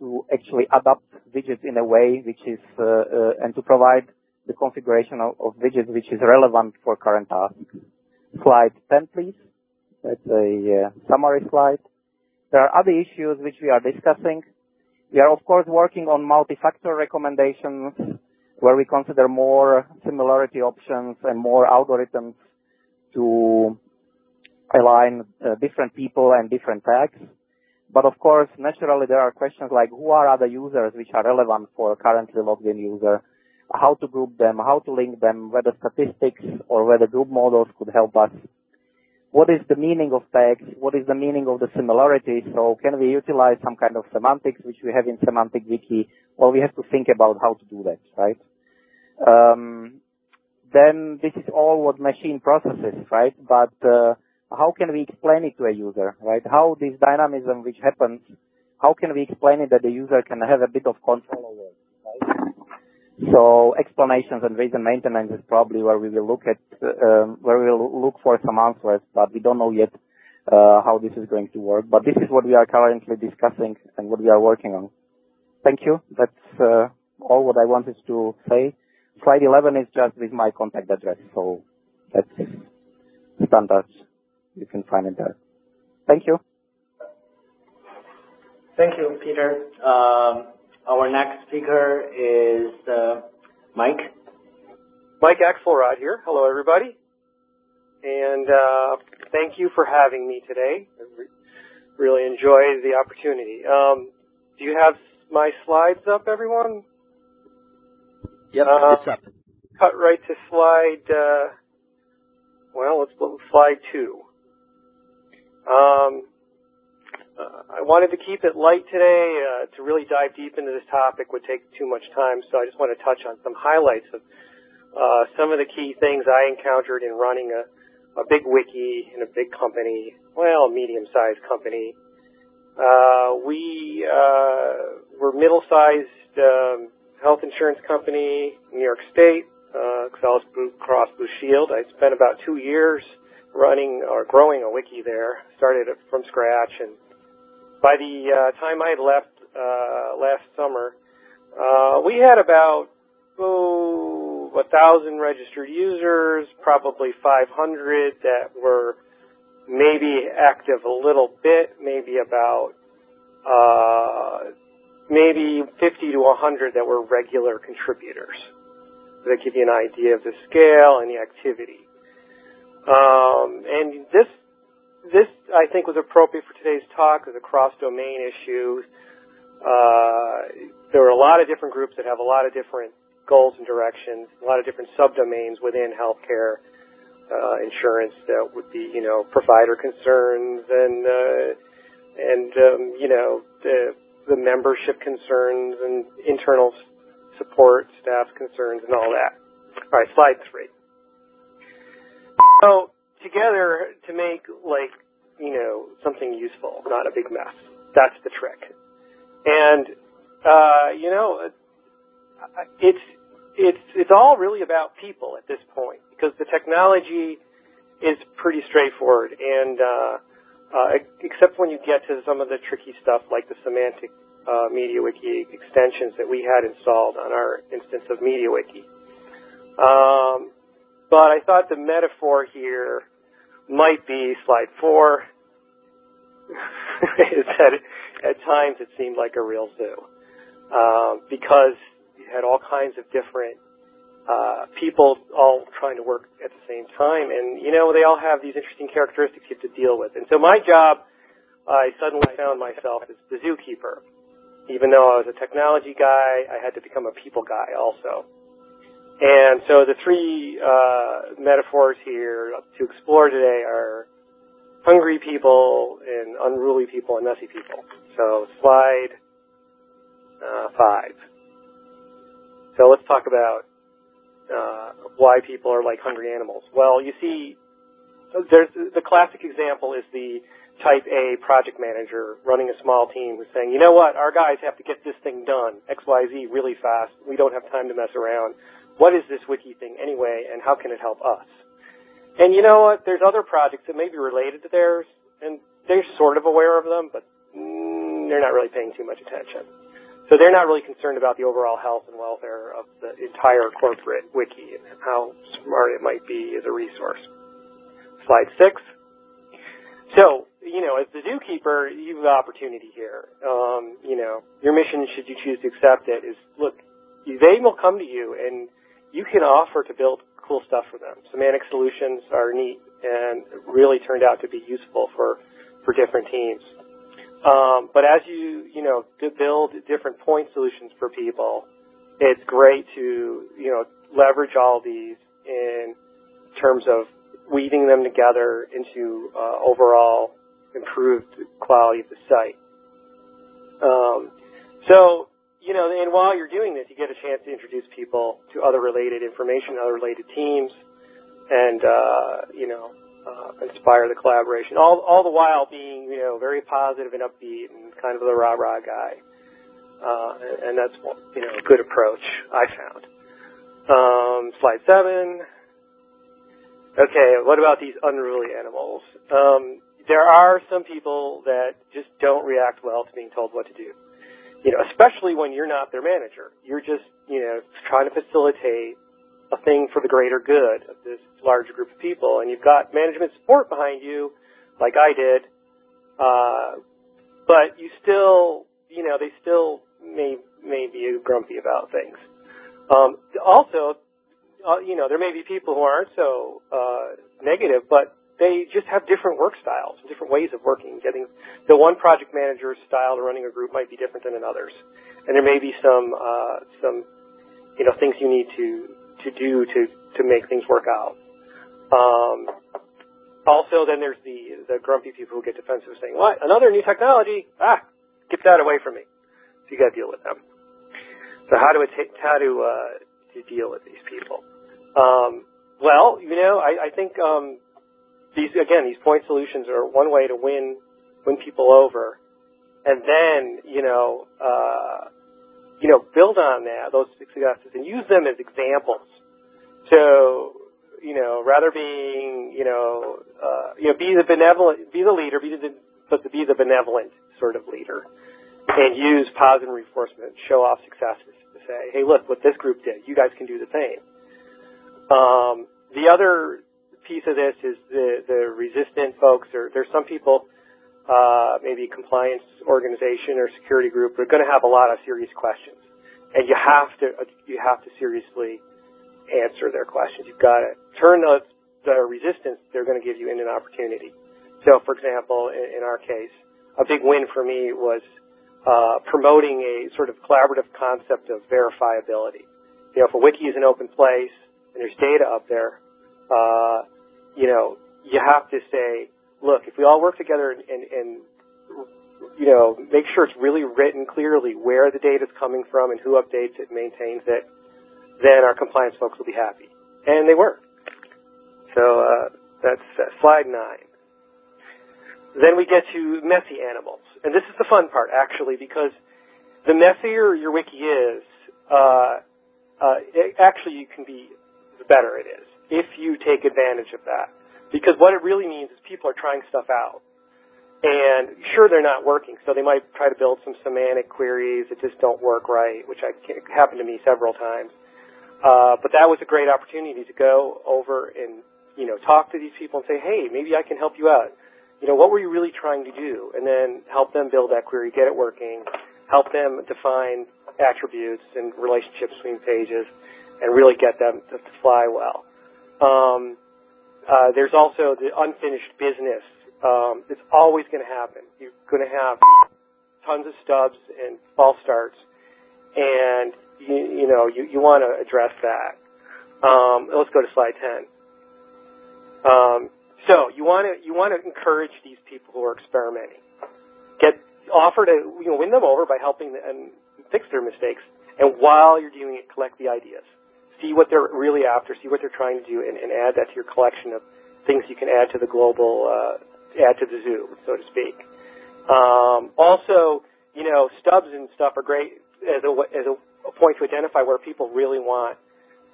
to actually adapt widgets in a way which is uh, uh, and to provide the configuration of, of, widgets which is relevant for current tasks. Slide 10, please. That's a uh, summary slide. There are other issues which we are discussing. We are of course working on multi-factor recommendations where we consider more similarity options and more algorithms to align uh, different people and different tags. But of course, naturally, there are questions like who are other users which are relevant for a currently logged in user, how to group them, how to link them, whether statistics or whether group models could help us. What is the meaning of tags? What is the meaning of the similarity? So can we utilize some kind of semantics which we have in Semantic Wiki? Well, we have to think about how to do that, right? Um, then this is all what machine processes, right? But uh, how can we explain it to a user, right? How this dynamism which happens, how can we explain it that the user can have a bit of control over it, right? So explanations and reason maintenance is probably where we will look at, um, where we will look for some answers, but we don't know yet uh, how this is going to work. But this is what we are currently discussing and what we are working on. Thank you. That's uh, all what I wanted to say. Slide 11 is just with my contact address, so that's standard. You can find it there. Thank you. Thank you, Peter. Um, our next speaker is uh, Mike. Mike Axelrod here. Hello, everybody. And uh, thank you for having me today. I re- really enjoy the opportunity. Um, do you have my slides up, everyone? Yep, uh, it's up. Cut right to slide, uh, well, let's look slide two. Um, uh, I wanted to keep it light today. Uh, to really dive deep into this topic would take too much time, so I just want to touch on some highlights of uh, some of the key things I encountered in running a, a big wiki in a big company, well, a medium-sized company. Uh, we uh, were middle-sized um, health insurance company, New York State, uh, Blue Cross Blue Shield. I spent about two years running or growing a wiki there. Started it from scratch, and by the uh, time I had left uh, last summer, uh, we had about oh a thousand registered users, probably 500 that were maybe active a little bit, maybe about uh, maybe 50 to 100 that were regular contributors. That give you an idea of the scale and the activity. Um, and this, this I think was appropriate for today's talk as a cross-domain issue. Uh, there are a lot of different groups that have a lot of different goals and directions, a lot of different subdomains within healthcare, uh, insurance that would be, you know, provider concerns and, uh, and, um, you know, the, the membership concerns and internal support staff concerns and all that. All right, slide three. So together to make like you know something useful, not a big mess. That's the trick. And uh, you know, it's it's it's all really about people at this point because the technology is pretty straightforward, and uh, uh, except when you get to some of the tricky stuff like the semantic uh, MediaWiki extensions that we had installed on our instance of MediaWiki. Um, but I thought the metaphor here might be slide four. [LAUGHS] is that at times it seemed like a real zoo um, because you had all kinds of different uh, people all trying to work at the same time, and you know they all have these interesting characteristics you have to deal with. And so my job, I suddenly found myself as the zookeeper. Even though I was a technology guy, I had to become a people guy also. And so the three uh, metaphors here to explore today are hungry people and unruly people and messy people. So slide uh, five. So let's talk about uh, why people are like hungry animals. Well, you see, there's the classic example is the type A project manager running a small team who's saying, you know what, our guys have to get this thing done, XYZ, really fast. We don't have time to mess around. What is this wiki thing anyway, and how can it help us? And you know what, there's other projects that may be related to theirs, and they're sort of aware of them, but they're not really paying too much attention. So they're not really concerned about the overall health and welfare of the entire corporate wiki and how smart it might be as a resource. Slide six. So, you know, as the zookeeper, you have the opportunity here. Um, you know, your mission, should you choose to accept it, is look, they will come to you and you can offer to build cool stuff for them. Semantic solutions are neat and really turned out to be useful for, for different teams. Um, but as you, you know, build different point solutions for people, it's great to, you know, leverage all these in terms of weaving them together into uh, overall improved quality of the site. Um, so, you know, and while you're doing this, you get a chance to introduce people to other related information, other related teams, and, uh, you know, uh, inspire the collaboration. All all the while being you know very positive and upbeat and kind of the rah rah guy. Uh, and, that's you know a good approach I found. Um, slide seven. Okay, what about these unruly animals? Um, there are some people that just don't react well to being told what to do. You know, especially when you're not their manager. You're just, you know, trying to facilitate a thing for the greater good of this larger group of people, and you've got management support behind you, like I did, uh, but you still, you know, they still may may be grumpy about things. Um, also, uh, you know, there may be people who aren't so uh, negative, but they just have different work styles, different ways of working. Getting the one project manager's style to running a group might be different than another's, and there may be some uh, some you know things you need to to do to to make things work out. Um, also, then there's the the grumpy people who get defensive, saying, "What? Another new technology? Ah, get that away from me." So you got to deal with them. So how do it take, how to uh, to deal with these people? Um, well, you know, I, I think um, these again these point solutions are one way to win win people over, and then you know uh, you know, build on that, those successes, and use them as examples. So, you know, rather being, you know, uh, you know, be the benevolent, be the leader, be the, but to be the benevolent sort of leader, and use positive reinforcement, show off successes to say, hey, look what this group did. You guys can do the same. Um, the other piece of this is the the resistant folks, or there's some people uh, maybe compliance organization or security group are going to have a lot of serious questions, and you have to you have to seriously answer their questions. You've got to turn the, the resistance they're going to give you into an opportunity. So, for example, in, in our case, a big win for me was uh, promoting a sort of collaborative concept of verifiability. You know, if a wiki is an open place and there's data up there, uh, you know, you have to say, look, if we all work together and, and, and you know, make sure it's really written clearly where the data is coming from and who updates it, maintains it, then our compliance folks will be happy. And they were. So uh, that's uh, slide nine. Then we get to messy animals. And this is the fun part, actually, because the messier your wiki is, uh, uh, actually you can be, the better it is if you take advantage of that. Because what it really means is people are trying stuff out. And sure, they're not working, so they might try to build some semantic queries that just don't work right, which I, happened to me several times. Uh, but that was a great opportunity to go over and, you know, talk to these people and say, hey, maybe I can help you out. You know, what were you really trying to do? And then help them build that query, get it working, help them define attributes and relationships between pages, and really get them to, fly well. Um, uh, there's also the unfinished business. Um, it's always going to happen. You're going to have tons of stubs and false starts, and you, you know you, you want to address that. Um, let's go to slide 10. Um, so you want to you want to encourage these people who are experimenting. Get offer to you know win them over by helping them fix their mistakes, and while you're doing it, collect the ideas. See what they're really after. See what they're trying to do, and, and add that to your collection of things you can add to the global, uh, add to the zoo, so to speak. Um, also, you know, stubs and stuff are great as a as a a point to identify where people really want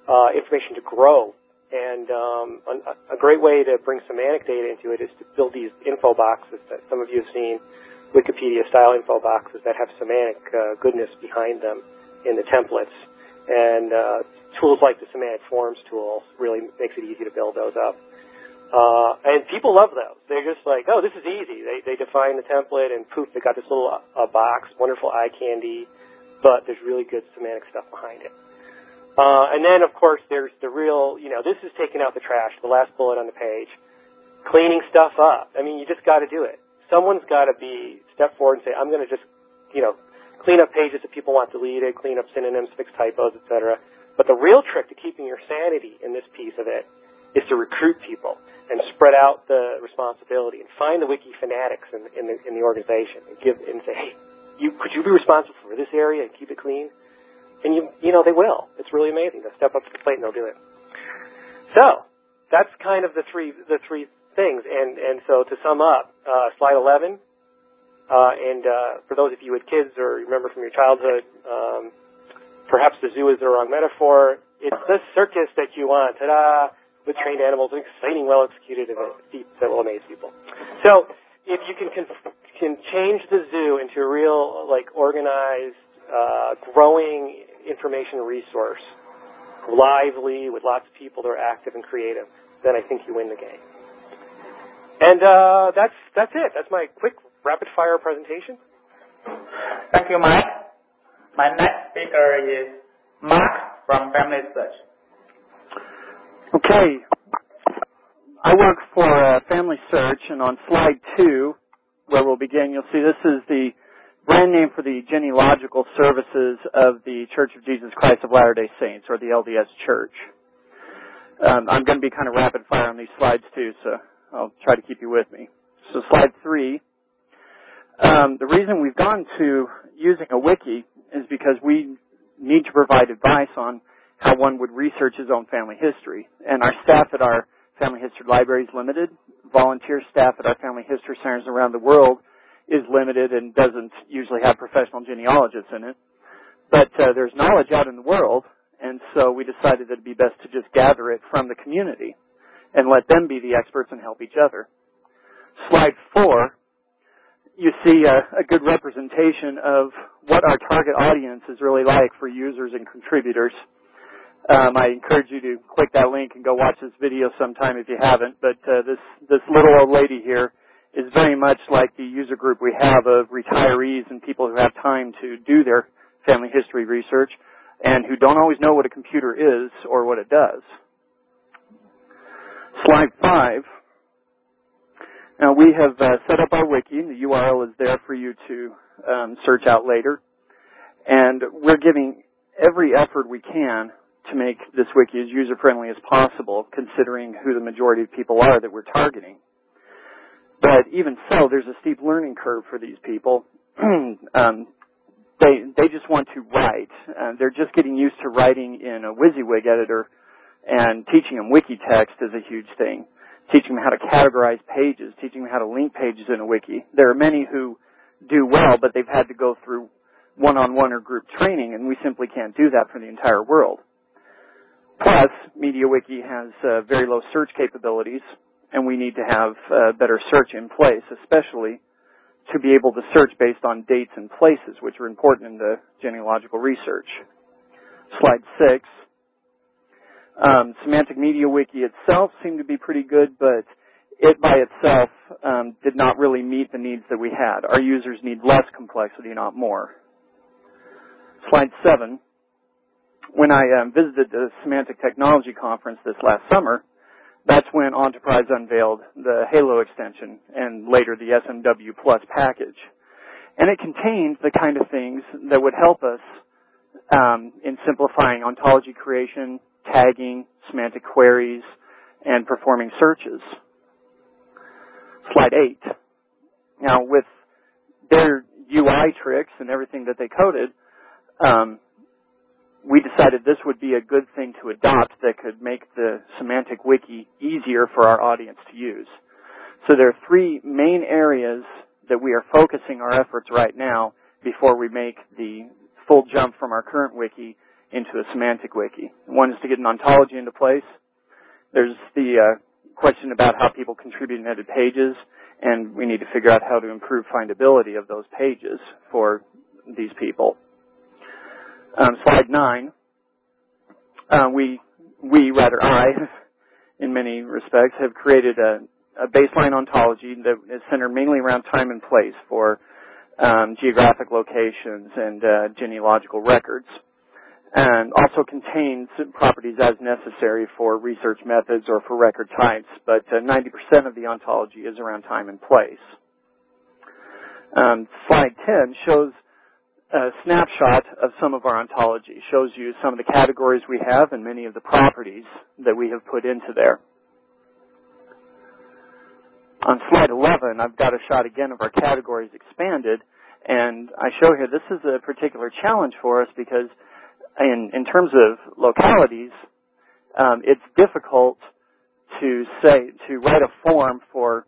uh, information to grow. And um, a, a great way to bring semantic data into it is to build these info boxes that some of you have seen, Wikipedia style info boxes that have semantic uh, goodness behind them in the templates. And uh, tools like the semantic forms tool really makes it easy to build those up. Uh, and people love those. They're just like, oh, this is easy. They, they define the template and poof, they got this little uh, box, wonderful eye candy but there's really good semantic stuff behind it. Uh, and then, of course, there's the real, you know, this is taking out the trash, the last bullet on the page. Cleaning stuff up. I mean, you just got to do it. Someone's got to be, step forward and say, I'm going to just, you know, clean up pages that people want deleted, clean up synonyms, fix typos, etc. But the real trick to keeping your sanity in this piece of it is to recruit people and spread out the responsibility and find the wiki fanatics in, in, the, in the organization and give and say, hey, you could you be responsible for this area and keep it clean? And you you know they will. It's really amazing. They'll step up to the plate and they'll do it. So that's kind of the three the three things. And and so to sum up, uh, slide 11. Uh, and uh, for those of you with kids or remember from your childhood, um, perhaps the zoo is the wrong metaphor. It's the circus that you want. Ta-da! With trained animals, exciting, well executed feats that will amaze people. So if you can can change the zoo into a real, like, organized, uh, growing information resource, lively, with lots of people that are active and creative, then I think you win the game. And uh, that's that's it. That's my quick rapid fire presentation. Thank you, Mike. My next speaker is Marc from Family Search. Okay. I work for uh, Family Search, and on slide two, where we'll begin, you'll see this is the brand name for the genealogical services of the Church of Jesus Christ of Latter-day Saints, or the LDS Church. Um, I'm going to be kind of rapid fire on these slides too, so I'll try to keep you with me. So slide three. Um, the reason we've gone to using a wiki is because we need to provide advice on how one would research his own family history. And our staff at our family history library is limited, volunteer staff at our family history centers around the world is limited and doesn't usually have professional genealogists in it. But uh, there's knowledge out in the world, and so we decided that it'd be best to just gather it from the community and let them be the experts and help each other. Slide four, you see a, a good representation of what our target audience is really like for users and contributors. Um, I encourage you to click that link and go watch this video sometime if you haven't. But uh, this this little old lady here is very much like the user group we have of retirees and people who have time to do their family history research and who don't always know what a computer is or what it does. Slide five. Now we have uh, set up our wiki. The URL is there for you to um, search out later, and we're giving every effort we can to make this wiki as user friendly as possible, considering who the majority of people are that we're targeting. But even so, there's a steep learning curve for these people. [CLEARS THROAT] um, they they just want to write. Uh, they're just getting used to writing in a WYSIWYG editor, and teaching them wiki text is a huge thing. Teaching them how to categorize pages, teaching them how to link pages in a wiki. There are many who do well, but they've had to go through one-on-one or group training, and we simply can't do that for the entire world. Plus, MediaWiki has uh, very low search capabilities, and we need to have uh, better search in place, especially to be able to search based on dates and places, which are important in the genealogical research. Slide six. Um, Semantic MediaWiki itself seemed to be pretty good, but it by itself um, did not really meet the needs that we had. Our users need less complexity, not more. Slide seven. When I um, visited the Semantic Technology Conference this last summer, that's when Ontoprise unveiled the Halo extension and later the SMW Plus package. And it contained the kind of things that would help us um, in simplifying ontology creation, tagging, semantic queries, and performing searches. Slide 8. Now, with their UI tricks and everything that they coded, um, we decided this would be a good thing to adopt that could make the semantic wiki easier for our audience to use. So there are three main areas that we are focusing our efforts right now before we make the full jump from our current wiki into a semantic wiki. One is to get an ontology into place. There's the uh, question about how people contribute and edit pages, and we need to figure out how to improve findability of those pages for these people. Um, slide nine. Uh, we, we rather I, [LAUGHS] in many respects, have created a, a, baseline ontology that is centered mainly around time and place for um, geographic locations and uh, genealogical records, and also contains properties as necessary for research methods or for record types. But uh, 90% of the ontology is around time and place. Um, slide 10 shows a snapshot of some of our ontology. Shows you some of the categories we have and many of the properties that we have put into there. On slide 11, I've got a shot again of our categories expanded, and I show here this is a particular challenge for us because in, in terms of localities, um, it's difficult to say, to write a form for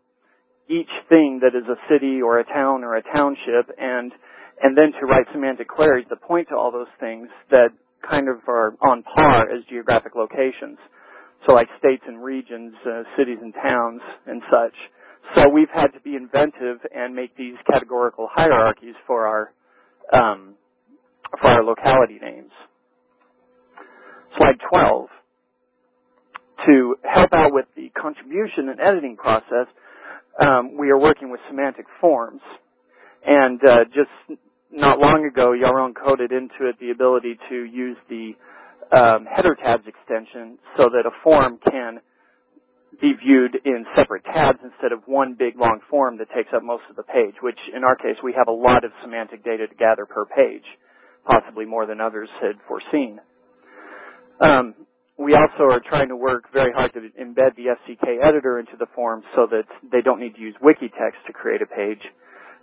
each thing that is a city or a town or a township and and then to write semantic queries that point to all those things that kind of are on par as geographic locations. So like states and regions, uh, cities and towns and such. So we've had to be inventive and make these categorical hierarchies for our um, for our locality names. Slide 12. To help out with the contribution and editing process, um, we are working with semantic forms. And uh, just not long ago, Yaron coded into it the ability to use the um, header tabs extension so that a form can be viewed in separate tabs instead of one big long form that takes up most of the page, which in our case we have a lot of semantic data to gather per page, possibly more than others had foreseen. Um, we also are trying to work very hard to embed the FCK editor into the form so that they don't need to use wiki text to create a page.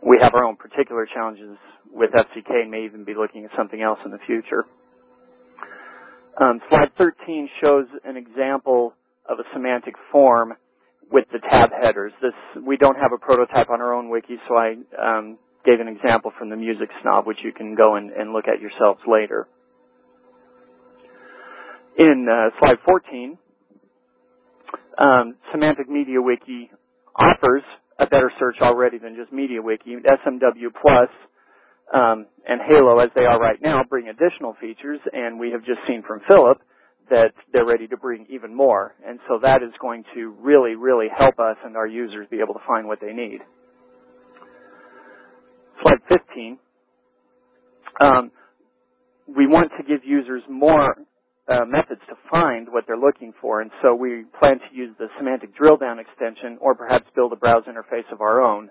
We have our own particular challenges with FCK and may even be looking at something else in the future. Um, slide 13 shows an example of a semantic form with the tab headers. This we don't have a prototype on our own wiki, so I um, gave an example from the Music Snob, which you can go and, and look at yourselves later. In uh, slide 14, um, Semantic MediaWiki offers a better search already than just MediaWiki. SMW Plus um, and Halo, as they are right now, bring additional features, and we have just seen from Philipp that they're ready to bring even more. And so that is going to really, really help us and our users be able to find what they need. Slide 15. Um, we want to give users more uh, methods to find what they're looking for, and so we plan to use the semantic drill down extension or perhaps build a browse interface of our own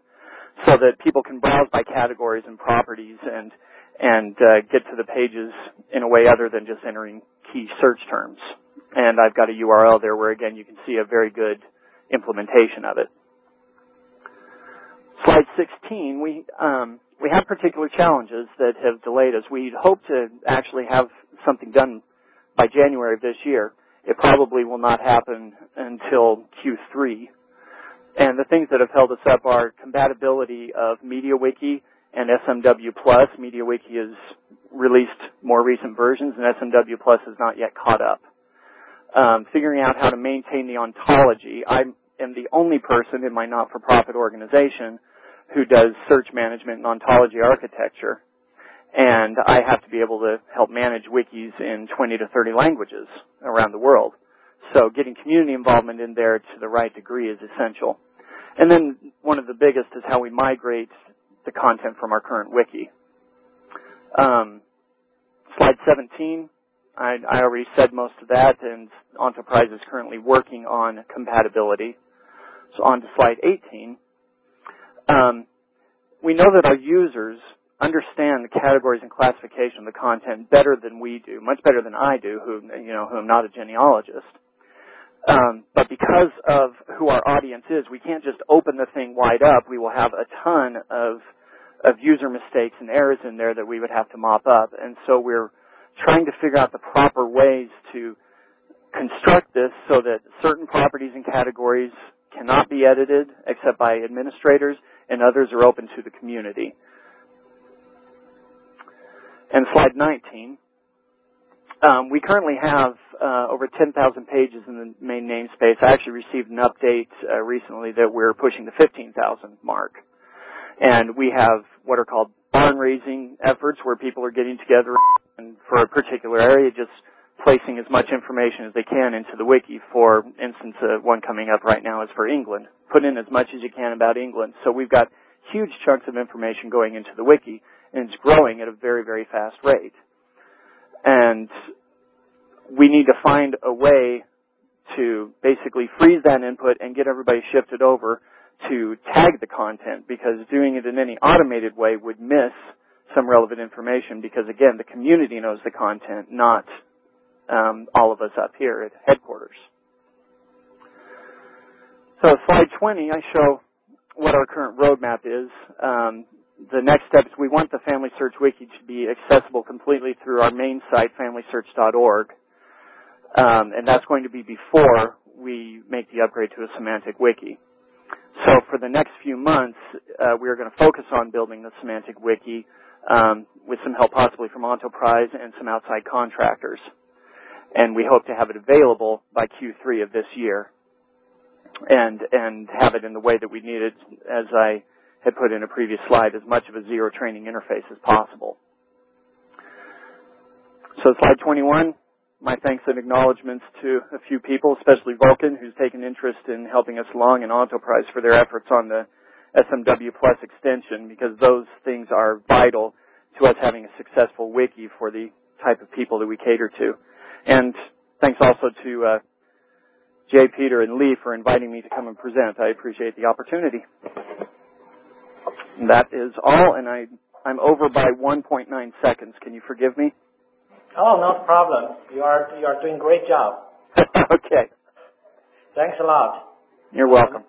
so that people can browse by categories and properties and and uh, get to the pages in a way other than just entering key search terms. And I've got a URL there where again you can see a very good implementation of it. Slide 16, we um, we have particular challenges that have delayed us. We'd hoped to actually have something done by January of this year. It probably will not happen until Q3 and the things that have held us up are compatibility of MediaWiki and SMW Plus. MediaWiki has released more recent versions, and SMW Plus has not yet caught up. um, figuring out how to maintain the ontology. I am the only person in my not-for-profit organization who does search management and ontology architecture. And I have to be able to help manage wikis in 20 to 30 languages around the world. So getting community involvement in there to the right degree is essential. And then one of the biggest is how we migrate the content from our current wiki. Um, slide 17, I, I, already said most of that, and Ontoprise is currently working on compatibility. So on to slide 18. Um, we know that our users understand the categories and classification of the content better than we do, much better than I do, who you know, who am not a genealogist. Um, but because of who our audience is, we can't just open the thing wide up. We will have a ton of of user mistakes and errors in there that we would have to mop up. And so we're trying to figure out the proper ways to construct this so that certain properties and categories cannot be edited except by administrators and others are open to the community. And slide 19. Um, we currently have uh, over 10,000 pages in the main namespace. I actually received an update uh, recently that we're pushing the 15,000 mark. And we have what are called barn raising efforts where people are getting together and for a particular area just placing as much information as they can into the wiki. For instance, uh, one coming up right now is for England. Put in as much as you can about England. So we've got huge chunks of information going into the wiki and it's growing at a very, very fast rate. And we need to find a way to basically freeze that input and get everybody shifted over to tag the content because doing it in any automated way would miss some relevant information because again, the community knows the content, not um, all of us up here at headquarters. So slide 20, I show what our current roadmap is. Um, the next steps, we want the FamilySearch Wiki to be accessible completely through our main site, familysearch.org. Um, and that's going to be before we make the upgrade to a semantic wiki. So for the next few months, uh, we are going to focus on building the semantic wiki um, with some help possibly from Ontoprise and some outside contractors. And we hope to have it available by Q3 of this year and, and have it in the way that we need it, as I had put in a previous slide, as much of a zero training interface as possible. So slide 21, my thanks and acknowledgments to a few people, especially Vulcan, who's taken interest in helping us along, and Ontoprise for their efforts on the SMW Plus extension, because those things are vital to us having a successful wiki for the type of people that we cater to. And thanks also to uh, Jie, Peter, and Li for inviting me to come and present. I appreciate the opportunity. That is all, and I, I'm over by 1.9 seconds. Can you forgive me? Oh, no problem. You are you are doing a great job. [LAUGHS] okay. Thanks a lot. You're welcome.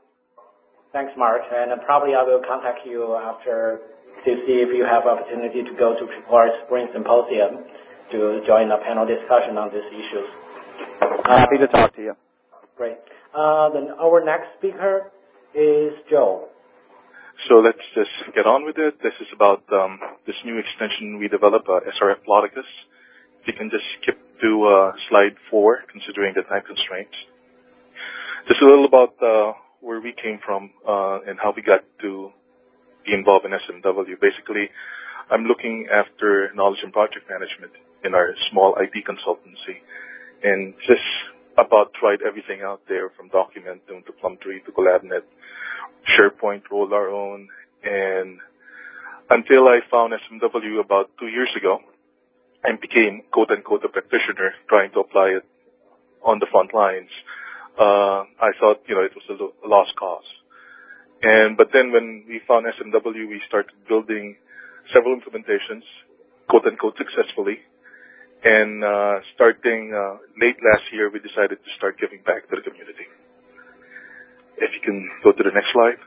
Thanks, Marc. And probably I will contact you after to see if you have opportunity to go to our Spring Symposium to join a panel discussion on these issues. Happy to talk to you. Great. Uh, then our next speaker is Joe. So let's just get on with it. This is about um, this new extension we developed, uh, SRF Ploticus. If you can just skip to uh, slide four, considering the time constraints. Just a little about uh, where we came from uh, and how we got to be involved in SMW. Basically, I'm looking after knowledge and project management in our small IT consultancy, and just about tried everything out there from Documentum to Plumtree to CollabNet SharePoint rolled our own, and until I found SMW about two years ago and became quote unquote a practitioner trying to apply it on the front lines, uh, I thought, you know, it was a lost cause. And, but then when we found SMW, we started building several implementations, quote unquote successfully. And, uh, starting, uh, late last year, we decided to start giving back to the community. If you can go to the next slide.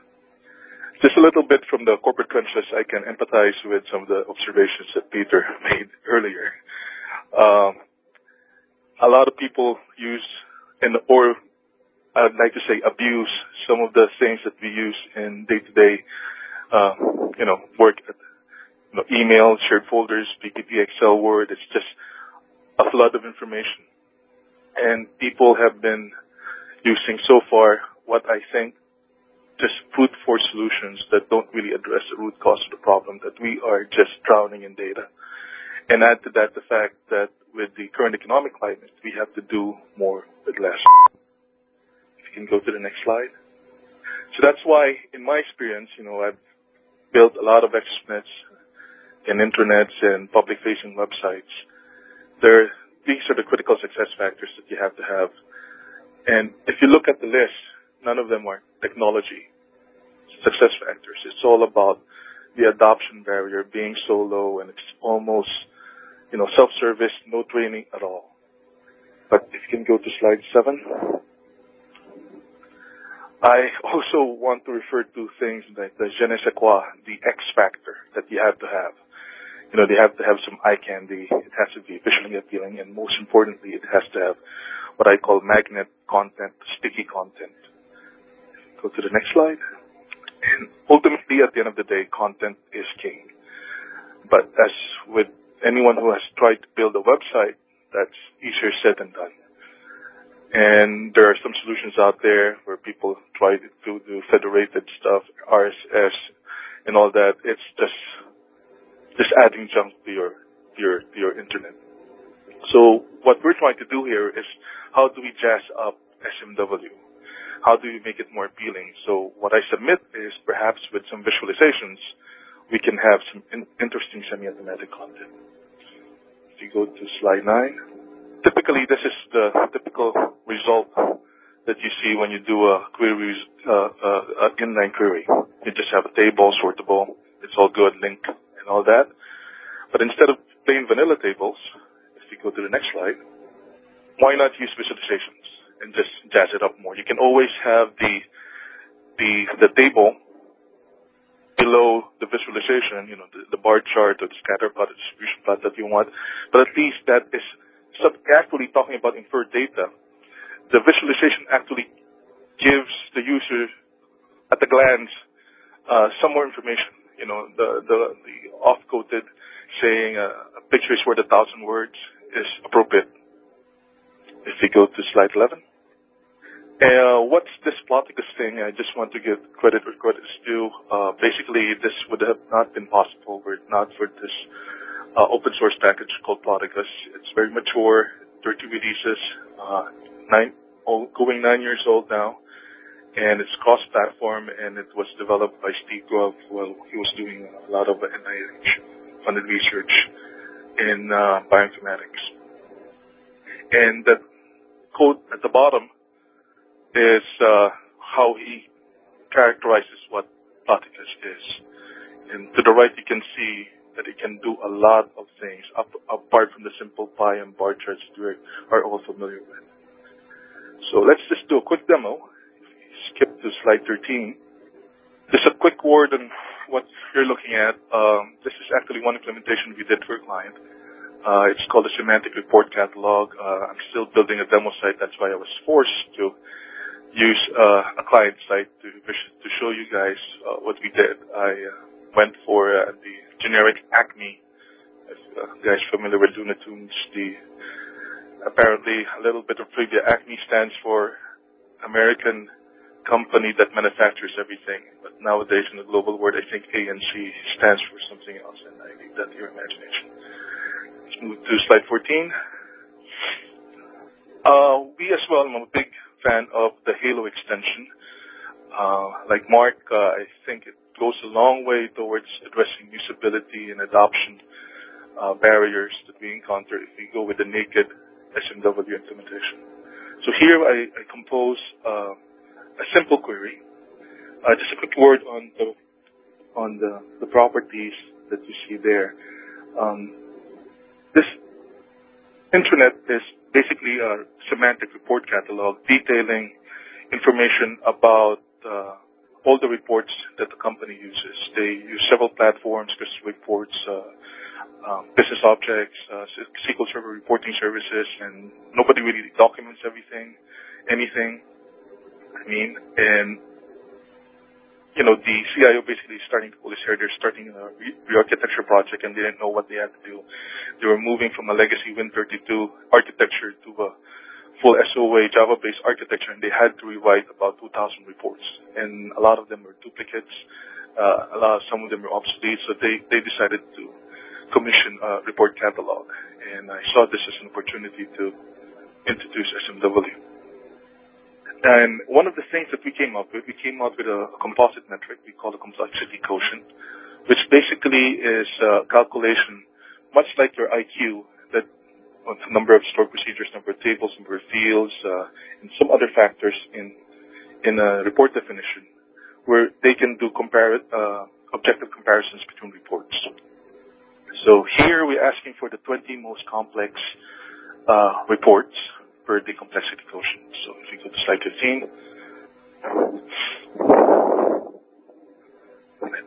Just a little bit from the corporate trenches, I can empathize with some of the observations that Peter [LAUGHS] made earlier. Um, a lot of people use and or I'd like to say abuse some of the things that we use in day-to-day, uh, you know, work. You know, email, shared folders, PPT, Excel, Word. It's just a flood of information. and people have been using so far what I think just brute force solutions that don't really address the root cause of the problem, that we are just drowning in data. And add to that the fact that with the current economic climate, we have to do more with less. If you can go to the next slide. So that's why, in my experience, you know, I've built a lot of extranets and intranets and public-facing websites. There, these are the critical success factors that you have to have. And if you look at the list, none of them are technology success factors. It's all about the adoption barrier being so low and it's almost, you know, self-service, no training at all. But if you can go to slide seven. I also want to refer to things like the je ne sais quoi, the X factor that you have to have. You know, they have to have some eye candy. It has to be visually appealing, and most importantly, it has to have what I call magnet content, sticky content. Go to the next slide. And ultimately, at the end of the day, content is king. But as with anyone who has tried to build a website, that's easier said than done. And there are some solutions out there where people try to do federated stuff, RSS, and all that. It's just just adding junk to your your your internet. So what we're trying to do here is how do we jazz up SMW? How do we make it more appealing? So what I submit is perhaps with some visualizations, we can have some in- interesting semi-automatic content. If you go to slide nine, typically this is the typical result that you see when you do a query, uh, uh, inline query. You just have a table, sortable, it's all good, link, and all that. But instead of plain vanilla tables, if you go to the next slide, why not use visualizations and just jazz it up more? You can always have the the the table below the visualization, you know, the, the bar chart or the scatter plot, the distribution plot that you want. But at least that is actually talking about inferred data. The visualization actually gives the user at a glance uh, some more information. You know, the the, the off-coded saying uh, a picture is worth a thousand words is appropriate. If we go to slide 11. Uh, what's this Ploticus thing? I just want to give credit where credit is due. Uh, basically, this would have not been possible were it not for this uh, open source package called Ploticus. It's very mature, 30 releases, uh, nine, oh, going nine years old now, and it's cross-platform, and it was developed by Steve Grubb while he was doing a lot of NIH funded research in uh, bioinformatics. And the code at the bottom is uh, how he characterizes what Ploticus is. And to the right, you can see that it can do a lot of things up, apart from the simple pie and bar charts we are all familiar with. So let's just do a quick demo. Skip to slide 13. Just a quick word on what you're looking at. Um, this is actually one implementation we did for a client. Uh, it's called the Semantic Report Catalog. Uh, I'm still building a demo site. That's why I was forced to use uh, a client site to to show you guys uh, what we did. I uh, went for uh, the generic Acme. If uh, guys familiar with Looney Tunes, the apparently a little bit of trivia. Acme stands for American company that manufactures everything. But nowadays in the global world, I think ANC stands for something else, and I leave that to your imagination. Let's move to slide 14. Uh, we as well, I'm a big fan of the Halo extension. Uh, like Marc, uh, I think it goes a long way towards addressing usability and adoption uh, barriers that we encounter if we go with the naked SMW implementation. So here I, I compose uh, a simple query. Uh, just a quick word on the on the, the properties that you see there. Um, this intranet is basically a semantic report catalog detailing information about uh, all the reports that the company uses. They use several platforms, business reports, uh, um, business objects, uh, SQL Server reporting services, and nobody really documents everything, anything. I mean, and you know, the CIO basically starting to his hair. They're starting a re-architecture project and they didn't know what they had to do. They were moving from a legacy Win32 architecture to a full SOA Java-based architecture, and they had to rewrite about 2,000 reports, and a lot of them were duplicates. Uh, a lot, some of them were obsolete, so they, they decided to commission a report catalog. And I saw this as an opportunity to introduce SMW. And one of the things that we came up with, we came up with a composite metric we call the complexity quotient, which basically is a calculation, much like your IQ, that number of stored procedures, number of tables, number of fields, uh, and some other factors in in a report definition, where they can do compare, uh, objective comparisons between reports. So here we're asking for the 20 most complex uh, reports per the complexity quotient. So if you go to slide 15,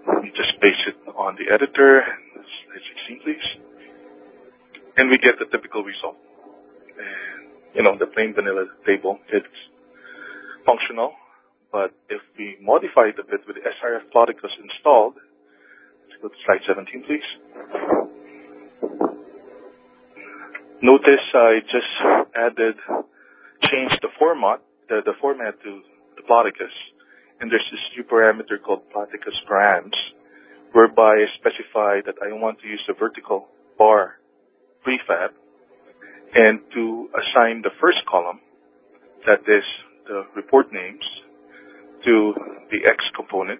let me just paste it on the editor. Slide 16, please. And we get the typical result. And, you know, the plain vanilla table, it's functional, but if we modify it a bit with the SRF Ploticus installed, let's go to slide 17, please. Notice uh, I just added, changed the format, the, the format to the Ploticus, and there's this new parameter called Ploticus params, whereby I specify that I want to use the vertical bar prefab and to assign the first column, that is the report names, to the X component,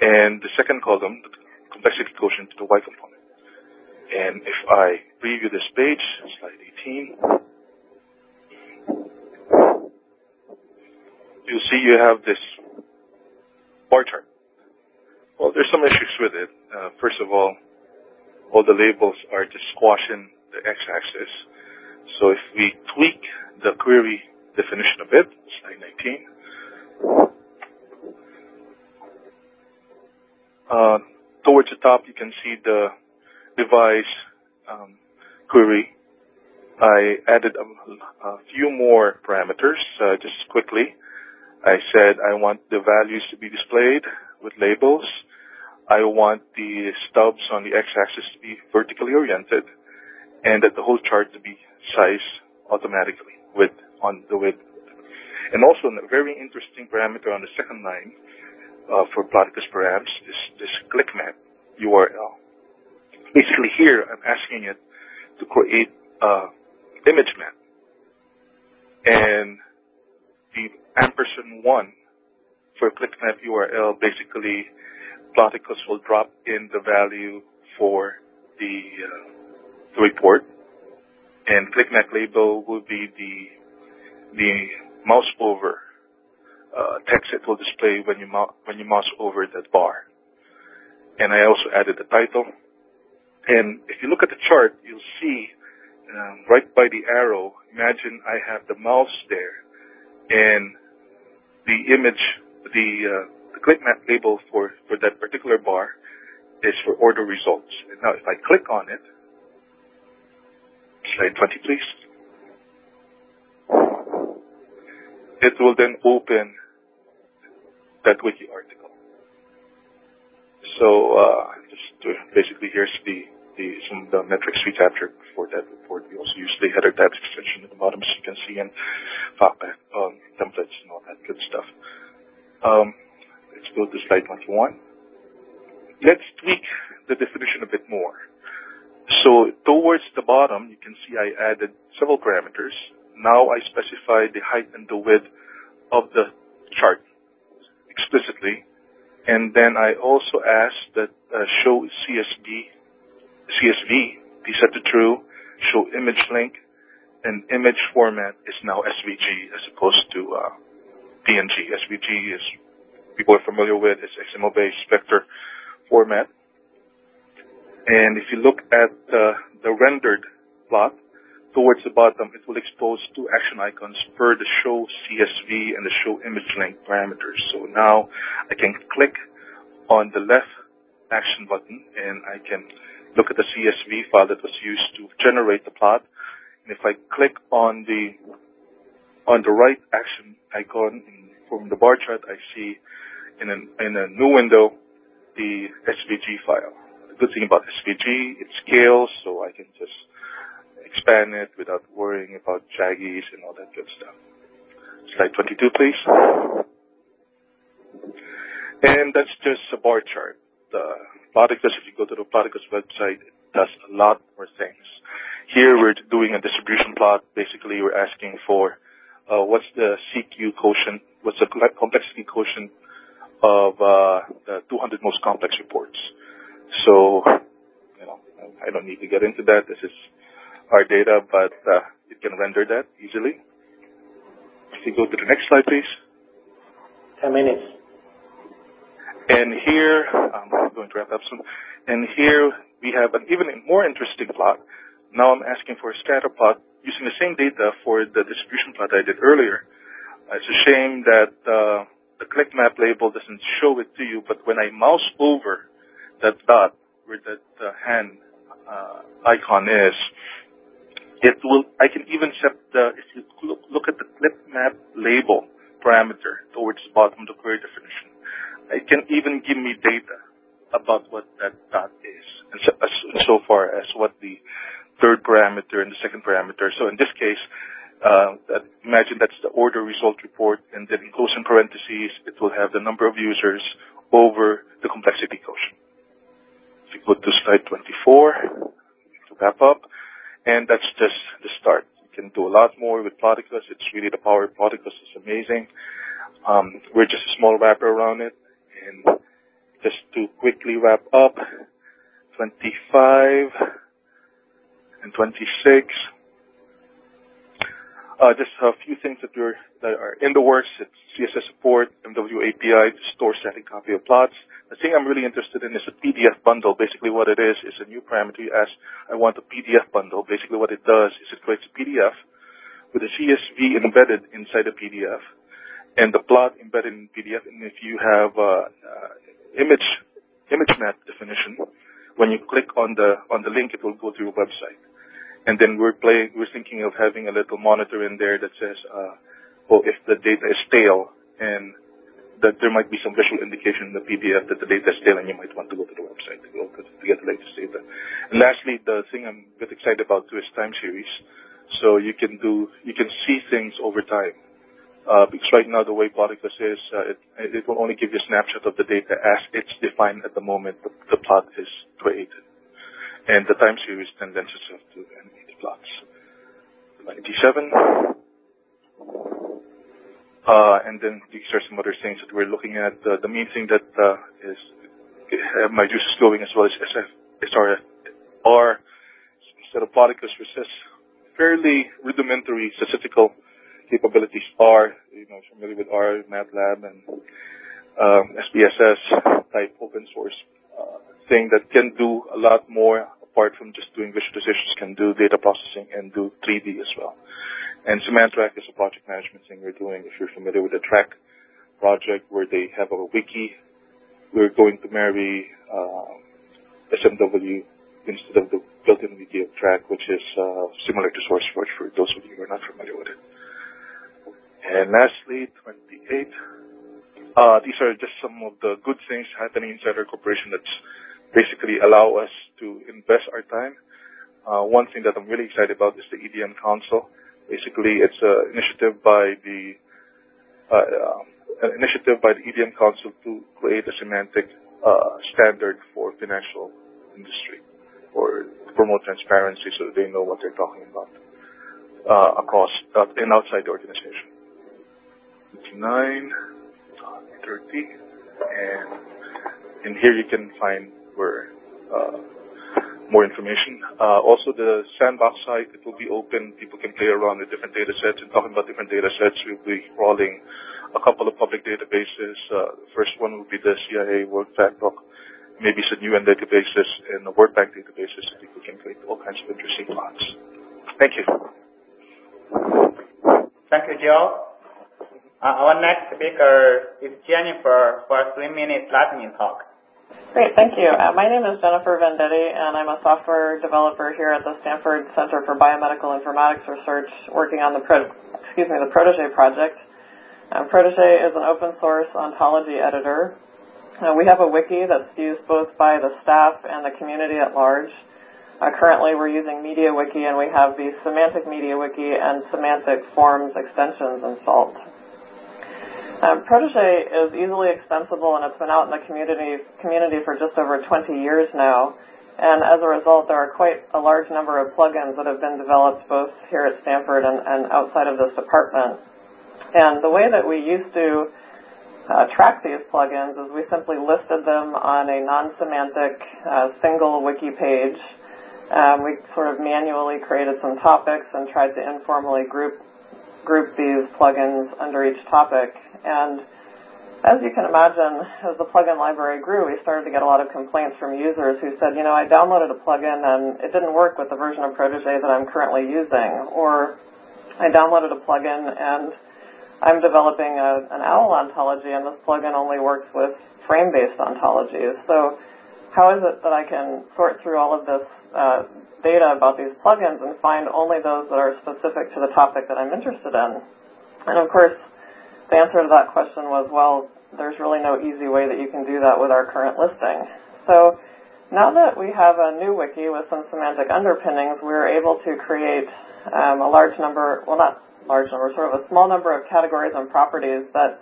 and the second column, the complexity quotient, to the Y component. And if I preview this page, slide 18, you'll see you have this bar chart. Well, there's some issues with it. Uh, first of all, all the labels are just squashing the x-axis. So if we tweak the query definition a bit, slide 19, uh, towards the top you can see the device um, query. I added a, a few more parameters uh, just quickly. I said I want the values to be displayed with labels. I want the stubs on the x-axis to be vertically oriented and that the whole chart to be sized automatically with on the width. And also a very interesting parameter on the second line uh, for Ploticus params is this ClickMap URL. Basically here I'm asking it to create a image map. And the ampersand one for ClickMap URL basically Ploticus will drop in the value for the, uh, the report, and ClickMap label will be the the mouse over uh, text it will display when you when you mouse over that bar. And I also added the title. And if you look at the chart, you'll see um, right by the arrow. Imagine I have the mouse there, and the image, the uh, ClickMap label for, for that particular bar is for order results. And now if I click on it, slide 20 please, it will then open that wiki article. So uh, just basically here's the, the some of the metrics we captured for that report. We also use the header tabs extension at the bottom, as you can see, and Fastback um, templates and all that good stuff. Um, Let's go to slide 21. Let's tweak the definition a bit more. So towards the bottom, you can see I added several parameters. Now I specify the height and the width of the chart explicitly. And then I also ask that uh, show CSV, CSV be set to true, show image link, and image format is now SVG as opposed to uh, PNG. SVG is people are familiar with is XML-based vector format. And if you look at uh, the rendered plot, towards the bottom, it will expose two action icons per the show CSV and the show image link parameters. So now I can click on the left action button and I can look at the CSV file that was used to generate the plot. And if I click on the on the right action icon from the bar chart, I see in a, in a new window the SVG file. The good thing about SVG, it scales, so I can just expand it without worrying about jaggies and all that good stuff. Slide 22, please. And that's just a bar chart. The Ploticus, if you go to the Ploticus website, it does a lot more things. Here we're doing a distribution plot. Basically, we're asking for uh, what's the CQ quotient, what's the complexity quotient of uh, the 200 most complex reports. So, you know, I don't need to get into that. This is our data, but uh, it can render that easily. If you go to the next slide, please. 10 minutes. And here, I'm going to wrap up soon. And here we have an even more interesting plot. Now I'm asking for a scatter plot using the same data for the distribution plot I did earlier. It's a shame that uh, the click map label doesn't show it to you, but when I mouse over that dot where that uh, hand uh, icon is, it will. I can even set the. If you look at the click map label parameter towards the bottom of the query definition, it can even give me data about what that dot is, and so, and so far as what the third parameter and the second parameter. So in this case, uh, imagine that's the order result report, and then in parentheses, it will have the number of users over the complexity quotient. If you go to slide 24, to wrap up, and that's just the start. You can do a lot more with Ploticus. It's really the power of Ploticus is amazing. Um, we're just a small wrapper around it. And just to quickly wrap up, 25 and 26. Uh, just a few things that, are in the works. It's CSS support, MW API to store static copy of plots. The thing I'm really interested in is a PDF bundle. Basically what it is, is a new parameter you ask, I want a PDF bundle. Basically what it does is it creates a PDF with a CSV embedded inside the PDF and the plot embedded in PDF. And if you have uh, uh, image image map definition, when you click on the on the link, it will go to your website. And then we're playing, we're thinking of having a little monitor in there that says, uh, well, if the data is stale and that there might be some visual indication in the PDF that the data is stale and you might want to go to the website to, go to, to get the latest data. And lastly, the thing I'm bit excited about too is time series. So you can do, you can see things over time. Uh, because right now the way Ploticus is, uh, it, it will only give you a snapshot of the data as it's defined at the moment the, plot is created. And the time series condenses to animated plots. 97. Uh, and then these are some other things that we're looking at. Uh, the main thing that uh, is uh, my juice is going as well as SF, SRR instead of Ploticus, which has fairly rudimentary statistical capabilities. are. you know, familiar with R, MATLAB, and um, SPSS type open source uh, thing that can do a lot more apart from just doing visualizations, can do data processing and do 3D as well. And Symantec is a project management thing we're doing. If you're familiar with the Trac project where they have a wiki, we're going to marry uh, SMW instead of the built-in wiki of Trac, which is uh, similar to SourceForge for those of you who are not familiar with it. And lastly, 28. Uh, these are just some of the good things happening inside our corporation that's basically allow us to invest our time. Uh, one thing that I'm really excited about is the EDM Council. Basically, it's an initiative by the uh, uh, an initiative by the EDM Council to create a semantic uh, standard for financial industry, or promote transparency so that they know what they're talking about uh, across uh, and outside the organization. 29, 30, and in here you can find where uh, more information. Uh, also, the sandbox site, it will be open. People can play around with different data sets. And talking about different data sets, we'll be crawling a couple of public databases. Uh, the first one will be the CIA World Factbook, maybe some UN databases and the World Bank databases so people can create all kinds of interesting plots. Thank you. Thank you, Joe. Uh, our next speaker is Jennifer for a three-minute lightning talk. Great, thank you. Uh, my name is Jennifer Vendetti, and I'm a software developer here at the Stanford Center for Biomedical Informatics Research, working on the Pro- excuse me the Protege project. Uh, Protege is an open source ontology editor. Uh, we have a wiki that's used both by the staff and the community at large. Uh, currently, we're using MediaWiki, and we have the Semantic MediaWiki and Semantic Forms extensions installed. Um, Protege is easily extensible, and it's been out in the community for just over 20 years now. And as a result, there are quite a large number of plugins that have been developed both here at Stanford and, outside of this department. And the way that we used to uh, track these plugins is we simply listed them on a non-semantic uh, single wiki page um, we sort of manually created some topics and tried to informally group group these plugins under each topic. And as you can imagine, as the plugin library grew, we started to get a lot of complaints from users who said, you know, I downloaded a plugin and it didn't work with the version of Protege that I'm currently using, or I downloaded a plugin and I'm developing a, an OWL ontology and this plugin only works with frame-based ontologies. So how is it that I can sort through all of this uh, data about these plugins and find only those that are specific to the topic that I'm interested in. And of course, the answer to that question was, well, there's really no easy way that you can do that with our current listing. So now that we have a new wiki with some semantic underpinnings, we're able to create um, a large number, well, not large number, sort of a small number of categories and properties that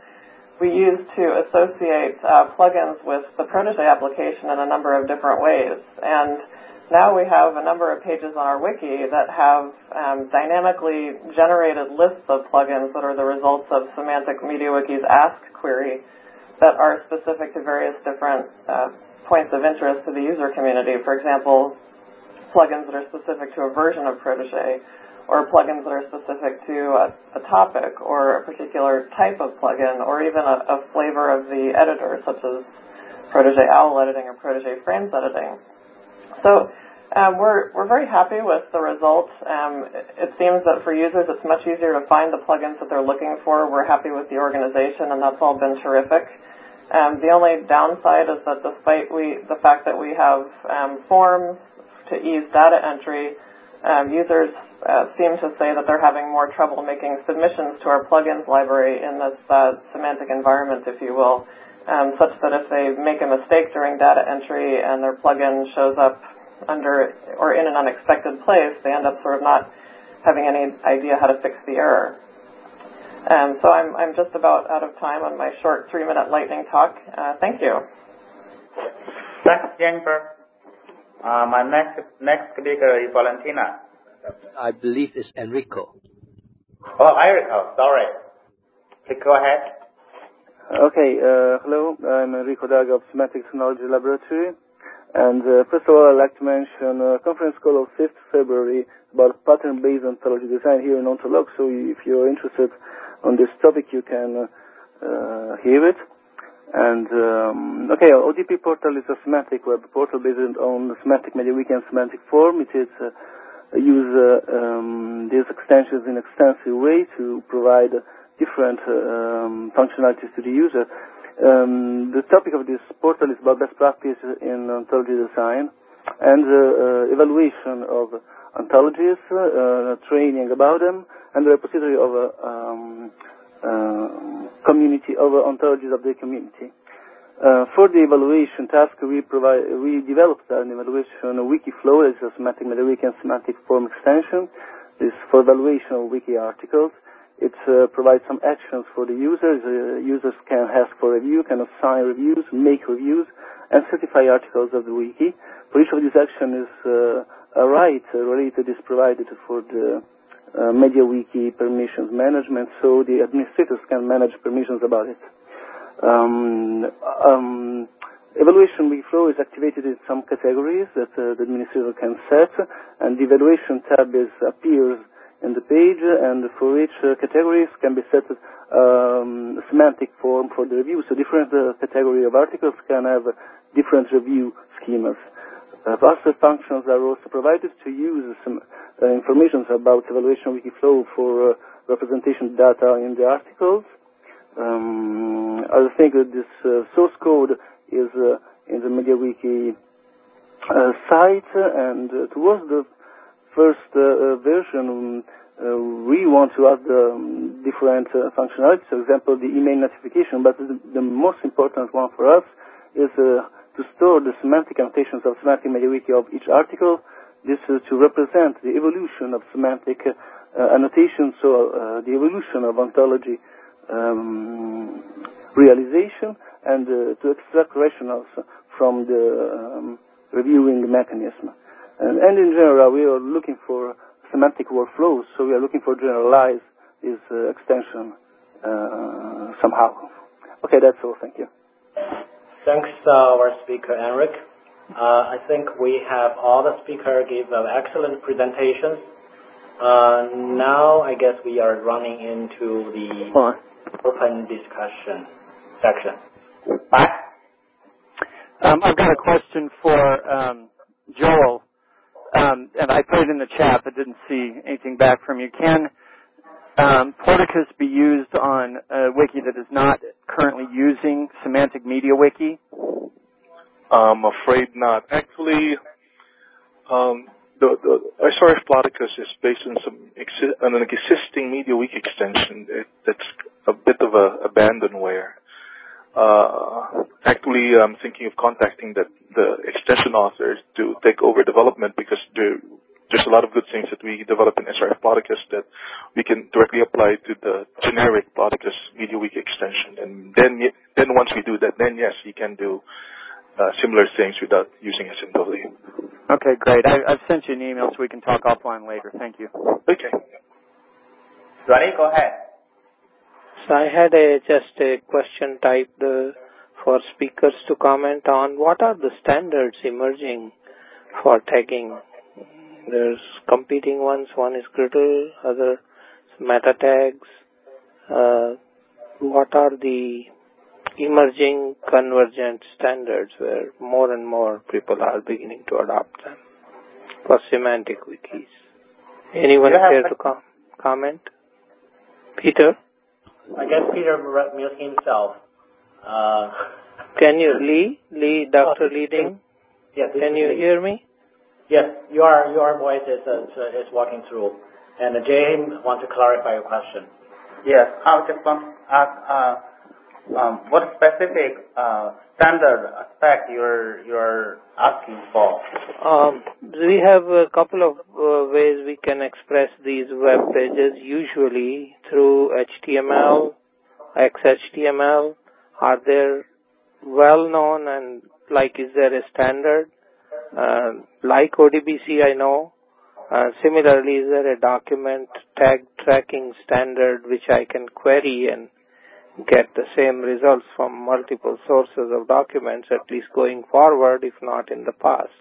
we use to associate uh, plugins with the Protege application in a number of different ways. And now we have a number of pages on our wiki that have um, dynamically generated lists of plugins that are the results of Semantic MediaWiki's Ask query that are specific to various different uh, points of interest to the user community. For example, plugins that are specific to a version of Protege, or plugins that are specific to a, a topic or a particular type of plugin, or even a, a flavor of the editor, such as Protege OWL editing or Protege Frames editing. So we're we're very happy with the results. Um, it, seems that for users, it's much easier to find the plugins that they're looking for. We're happy with the organization, and that's all been terrific. Um, the only downside is that despite we the fact that we have um, forms to ease data entry, um, users uh, seem to say that they're having more trouble making submissions to our plugins library in this uh, semantic environment, if you will um, such that if they make a mistake during data entry and their plugin shows up under or in an unexpected place, they end up sort of not having any idea how to fix the error. Um, so I'm, I'm just about out of time on my short three-minute lightning talk. Uh, thank you. Thanks, Jennifer. Uh, my next next speaker is Valentina. I believe it's Enrico. Oh, Enrico. Sorry. Please go ahead. Okay, uh, hello, I'm Enrico Daga of Semantic Technology Laboratory. And uh, first of all, I'd like to mention a conference call of 5th February about pattern-based ontology design here in Ontolog. So if you're interested on this topic, you can uh, hear it. And um, okay, ODP portal is a semantic web portal based on semantic MediaWiki and semantic form. It is uh, use uh, um, these extensions in extensive way to provide different um, functionalities to the user. Um, the topic of this portal is about best practice in ontology design and uh, uh, evaluation of ontologies, uh, training about them, and the repository of a um, uh, community of ontologies of the community. Uh, for the evaluation task, we provide we developed an evaluation wiki flow as a semantic MediaWiki and semantic form extension. This for evaluation of wiki articles. It uh, provides some actions for the users. Uh, users can ask for review, can assign reviews, make reviews, and certify articles of the wiki. For each of these actions uh, a right related is provided for the MediaWiki permissions management, so the administrators can manage permissions about it. Um, um, evaluation flow is activated in some categories that the administrator can set, and the evaluation tab is appears in the page, and for each uh, categories can be set um, semantic form for the review. So different uh, category of articles can have different review schemas. Uh, Parser functions are also provided to use some uh, information about evaluation wiki flow for uh, representation data in the articles. Um, I think that this uh, source code is uh, in the MediaWiki uh, site, and towards the first uh, uh, version, uh, we want to add um, different functionalities. For example, the email notification. But the, most important one for us is to store the semantic annotations of semantic MediaWiki of each article this is to represent the evolution of semantic uh, annotation, so the evolution of ontology um, realization, and to extract rationals from the um, reviewing mechanism. And, and, in general, we are looking for semantic workflows, so we are looking for generalize this extension somehow. Okay, that's all. Thank you. Thanks, our speaker, Enrico. Uh, I think we have all the speakers give an excellent presentations. Uh, now I guess we are running into the open discussion section. Um, I've got a question for um, Joel, um, and I put it in the chat but didn't see anything back from you. Can um, Ploticus be used on a wiki that is not currently using Semantic Media Wiki? I'm afraid not. Actually, um, the, the SRF Ploticus is based on some exi- on an existing MediaWiki extension it, that's a bit of a abandonware. Uh, actually, I'm thinking of contacting the, the extension authors to take over development because there's a lot of good things that we develop in SRF Ploticus that we can directly apply to the generic Ploticus MediaWiki extension. And then, then once we do that, then yes, you can do uh, similar things without using SMW. Okay, great. I, have sent you an email so we can talk offline later. Thank you. Okay. Ready? Go ahead. So I had a, just a question typed uh, for speakers to comment on. What are the standards emerging for tagging? There's competing ones. One is Gradle, other meta tags. Uh, what are the emerging convergent standards where more and more people are beginning to adopt them for semantic wikis. Anyone care to com- comment? Peter? I guess Peter mute himself. Uh, Can you, Li? Li, Dr. Oh, Li Ding? Yes. Can you Li. hear me? Yes, your your voice is uh, is walking through. And James want to clarify your question. Yes, I just want to ask uh, um, what specific uh, standard aspect you're asking for? Um, we have a couple of uh, ways we can express these web pages. Usually through HTML, XHTML. Are there well known and like is there a standard? Uh, like ODBC, I know. Uh, similarly, is there a document tag tracking standard which I can query and get the same results from multiple sources of documents, at least going forward, if not in the past?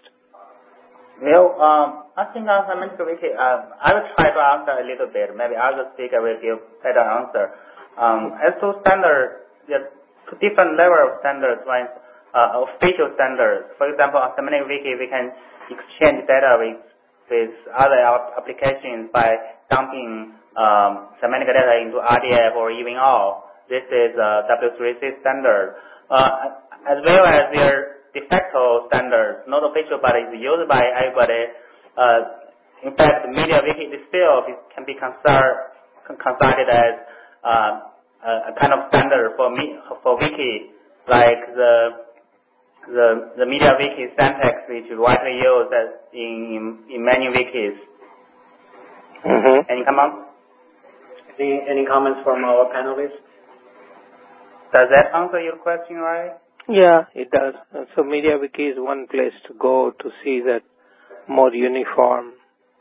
Well, um, I think on Semantic Wiki, uh, I will try to answer a little bit. Maybe other speaker will give better answer. Um, as to standard, there different level of standards. One uh, official standards. For example, on Semantic Wiki, we can exchange data with, with other applications by dumping um, semantic data into RDF or even OWL. This is a W3C standard. Uh, as well as their de facto standards, not official, but is used by everybody. Uh, in fact, MediaWiki itself can be considered, considered as uh, a kind of standard for me, for wiki, like the the the MediaWiki syntax, which is widely used in in, in many wikis. Mm-hmm. Any comments? Any any comments from our panelists? Does that answer your question, right? Yeah, it does. So MediaWiki is one place to go to see that more uniform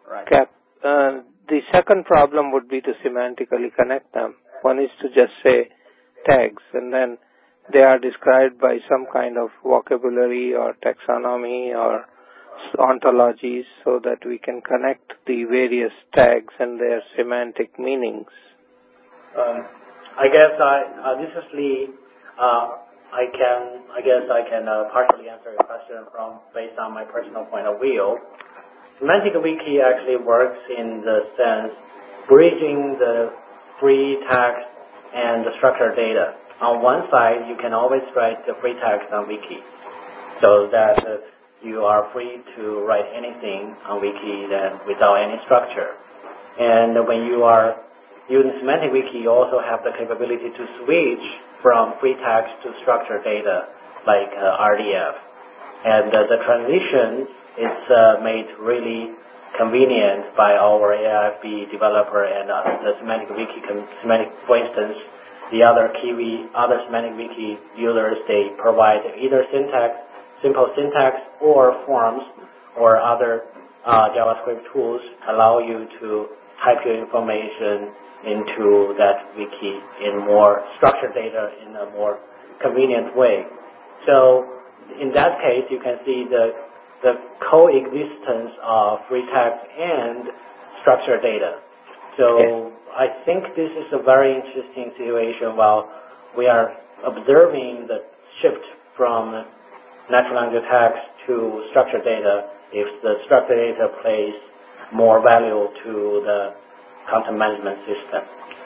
right. cap. Uh, the second problem would be to semantically connect them. One is to just say tags and then they are described by some kind of vocabulary or taxonomy or ontologies so that we can connect the various tags and their semantic meanings. Um, I guess I, uh, this is. Uh, I can, I guess I can uh, partially answer your question from based on my personal point of view. Semantic Wiki actually works in the sense bridging the free text and the structured data. On one side, you can always write the free text on Wiki, so that you are free to write anything on Wiki without any structure. And when you are Using Semantic Wiki, you also have the capability to switch from free text to structured data like uh, RDF. And uh, the transition it's made really convenient by our AIFB developer and the Semantic Wiki. For instance, the other KiWi, other Semantic Wiki users, they provide either syntax, simple syntax or forms or other JavaScript tools allow you to type your information into that wiki in more structured data in a more convenient way. So in that case, you can see the the coexistence of free text and structured data. So. I think this is a very interesting situation while we are observing the shift from natural language text to structured data if the structured data plays more value to the content management system.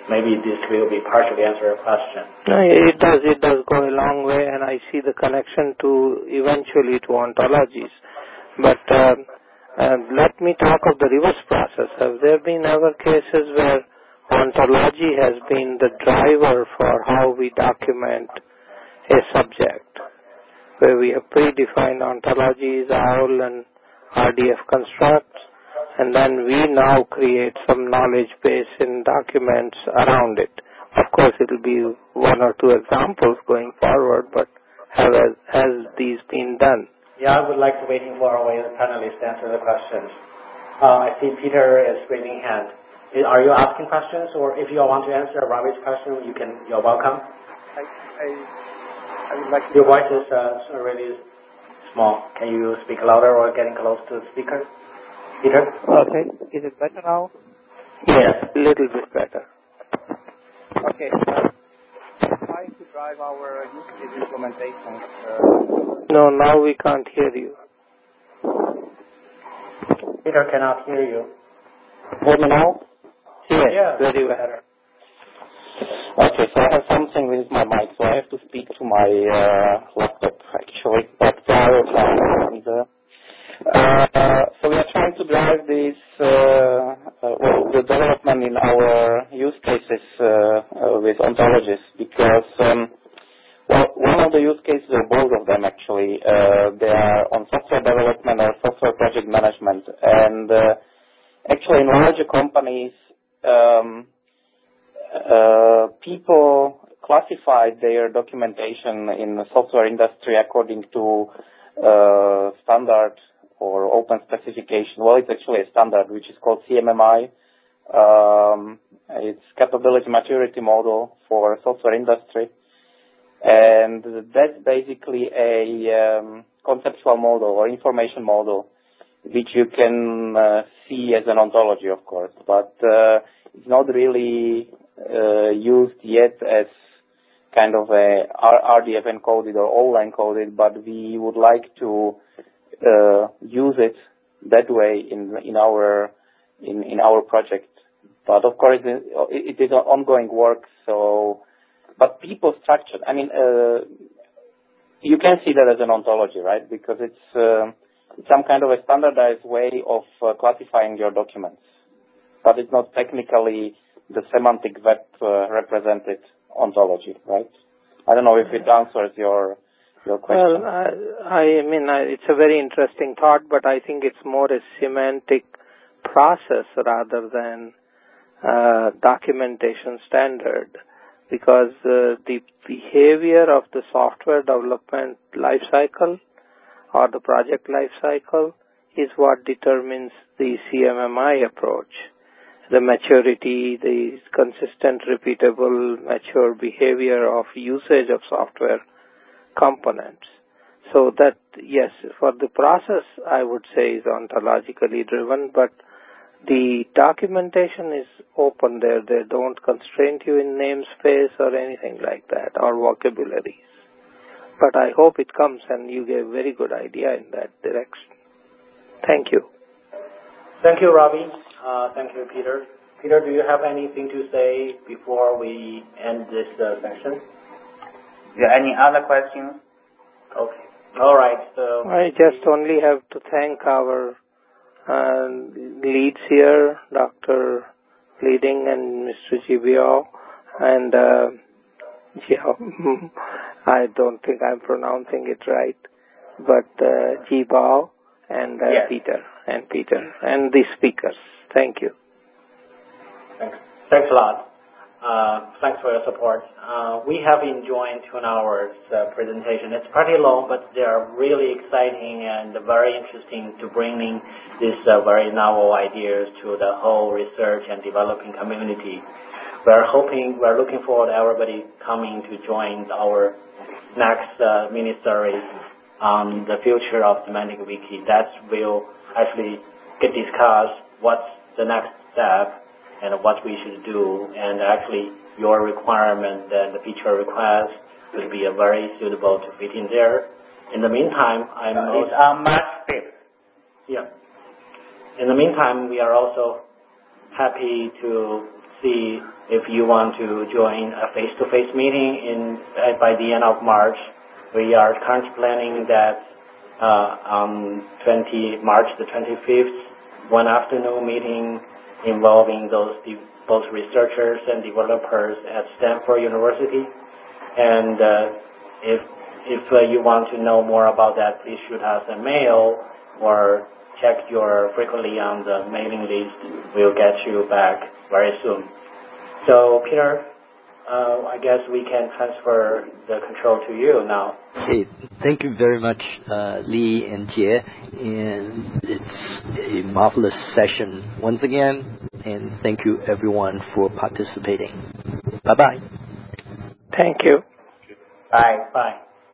Maybe this will be partially answer your question. No, it does. It does go a long way, and I see the connection to eventually to ontologies. But uh, uh, let me talk of the reverse process. Have there been ever cases where ontology has been the driver for how we document a subject, where we have predefined ontologies, OWL and RDF constructs, and then we now create some knowledge base in documents around it. Of course, it will be one or two examples going forward, but have has these been done? Yeah, I would like to waiting for our panelists to answer the questions. Uh, I see Peter is raising hand. Are you asking questions, or if you want to answer Ravi's question, you can. You're welcome. I, I, I would like. Your voice is uh, really small. Can you speak louder or getting close to the speaker? Peter? Okay. Is it better now? Yes, a little bit better. Okay. trying to drive our use case implementation. Uh, no, now we can't hear you. Peter cannot hear you. Hear me now? Yes, yeah, very well. Okay, so I have something with my mic, so I have to speak to my uh, laptop actually. But I will try. Uh, so we are trying to drive this, uh, uh, the development in our use cases with ontologies because, um, one of the use cases, or both of them actually, they are on software development or software project management. And actually in larger companies, um, people classify their documentation in the software industry according to standard or open specification. Well, it's actually a standard which is called CMMI. Um, it's capability maturity model for software industry. And that's basically a um, conceptual model or information model which you can uh, see as an ontology, of course, but uh, it's not really uh, used yet as kind of a RDF encoded or OWL encoded, but we would like to use it that way in in our in in our project. But of course, it, is ongoing work. So, but people mean, uh, you can see that as an ontology, right? Because it's uh, some kind of a standardized way of uh, classifying your documents, but it's not technically the semantic web uh, represented ontology, right? I don't know if it answers your your question. Well, I, mean, it's a very interesting thought, but I think it's more a semantic process rather than uh, documentation standard because uh, the behavior of the software development lifecycle or the project lifecycle is what determines the CMMI approach. The maturity, the consistent, repeatable, mature behavior of usage of software components. So that, yes, for the process, I would say is ontologically driven, but the documentation is open there. They don't constrain you in namespace or anything like that, or vocabularies. But I hope it comes and you a very good idea in that direction. Thank you. Thank you, Ravi. Uh, thank you, Peter. Peter, do you have anything to say before we end this uh, session? There any other questions? Okay. All right. So I just only have to thank our uh, leads here, Dr. Li Ding and Mr. Jie Bao, and uh, [LAUGHS] I don't think I'm pronouncing it right, but uh, Jie Bao and uh, yes. Peter and Peter and the speakers. Thank you. Thanks. Thanks a lot. Uh, thanks for your support. Uh, we have enjoyed two hours uh, presentation. It's pretty long, but they are really exciting and very interesting to bringing these very novel ideas to the whole research and developing community. We're looking forward everybody coming to join our next uh, mini series on the future of semantic wiki. That will actually get discussed what's the next step and what we should do. And actually, your requirement and the feature request will be very suitable to fit in there. In the meantime, I'm also, it's on March 5th. Yeah. In the meantime, we are also happy to see if you want to join a face-to-face meeting in uh, by the end of March. We are currently planning that uh, on 20 March the 25th, one afternoon meeting involving those both researchers and developers at Stanford University. And uh, if if uh, you want to know more about that, please shoot us a mail or check your frequently on the mailing list. We'll get you back very soon. So, Peter, uh, I guess we can transfer the control to you now. Okay, thank you very much, uh, Li and Jie. And it's a marvelous session once again. And thank you everyone for participating. Bye bye. Thank you. Bye. Bye.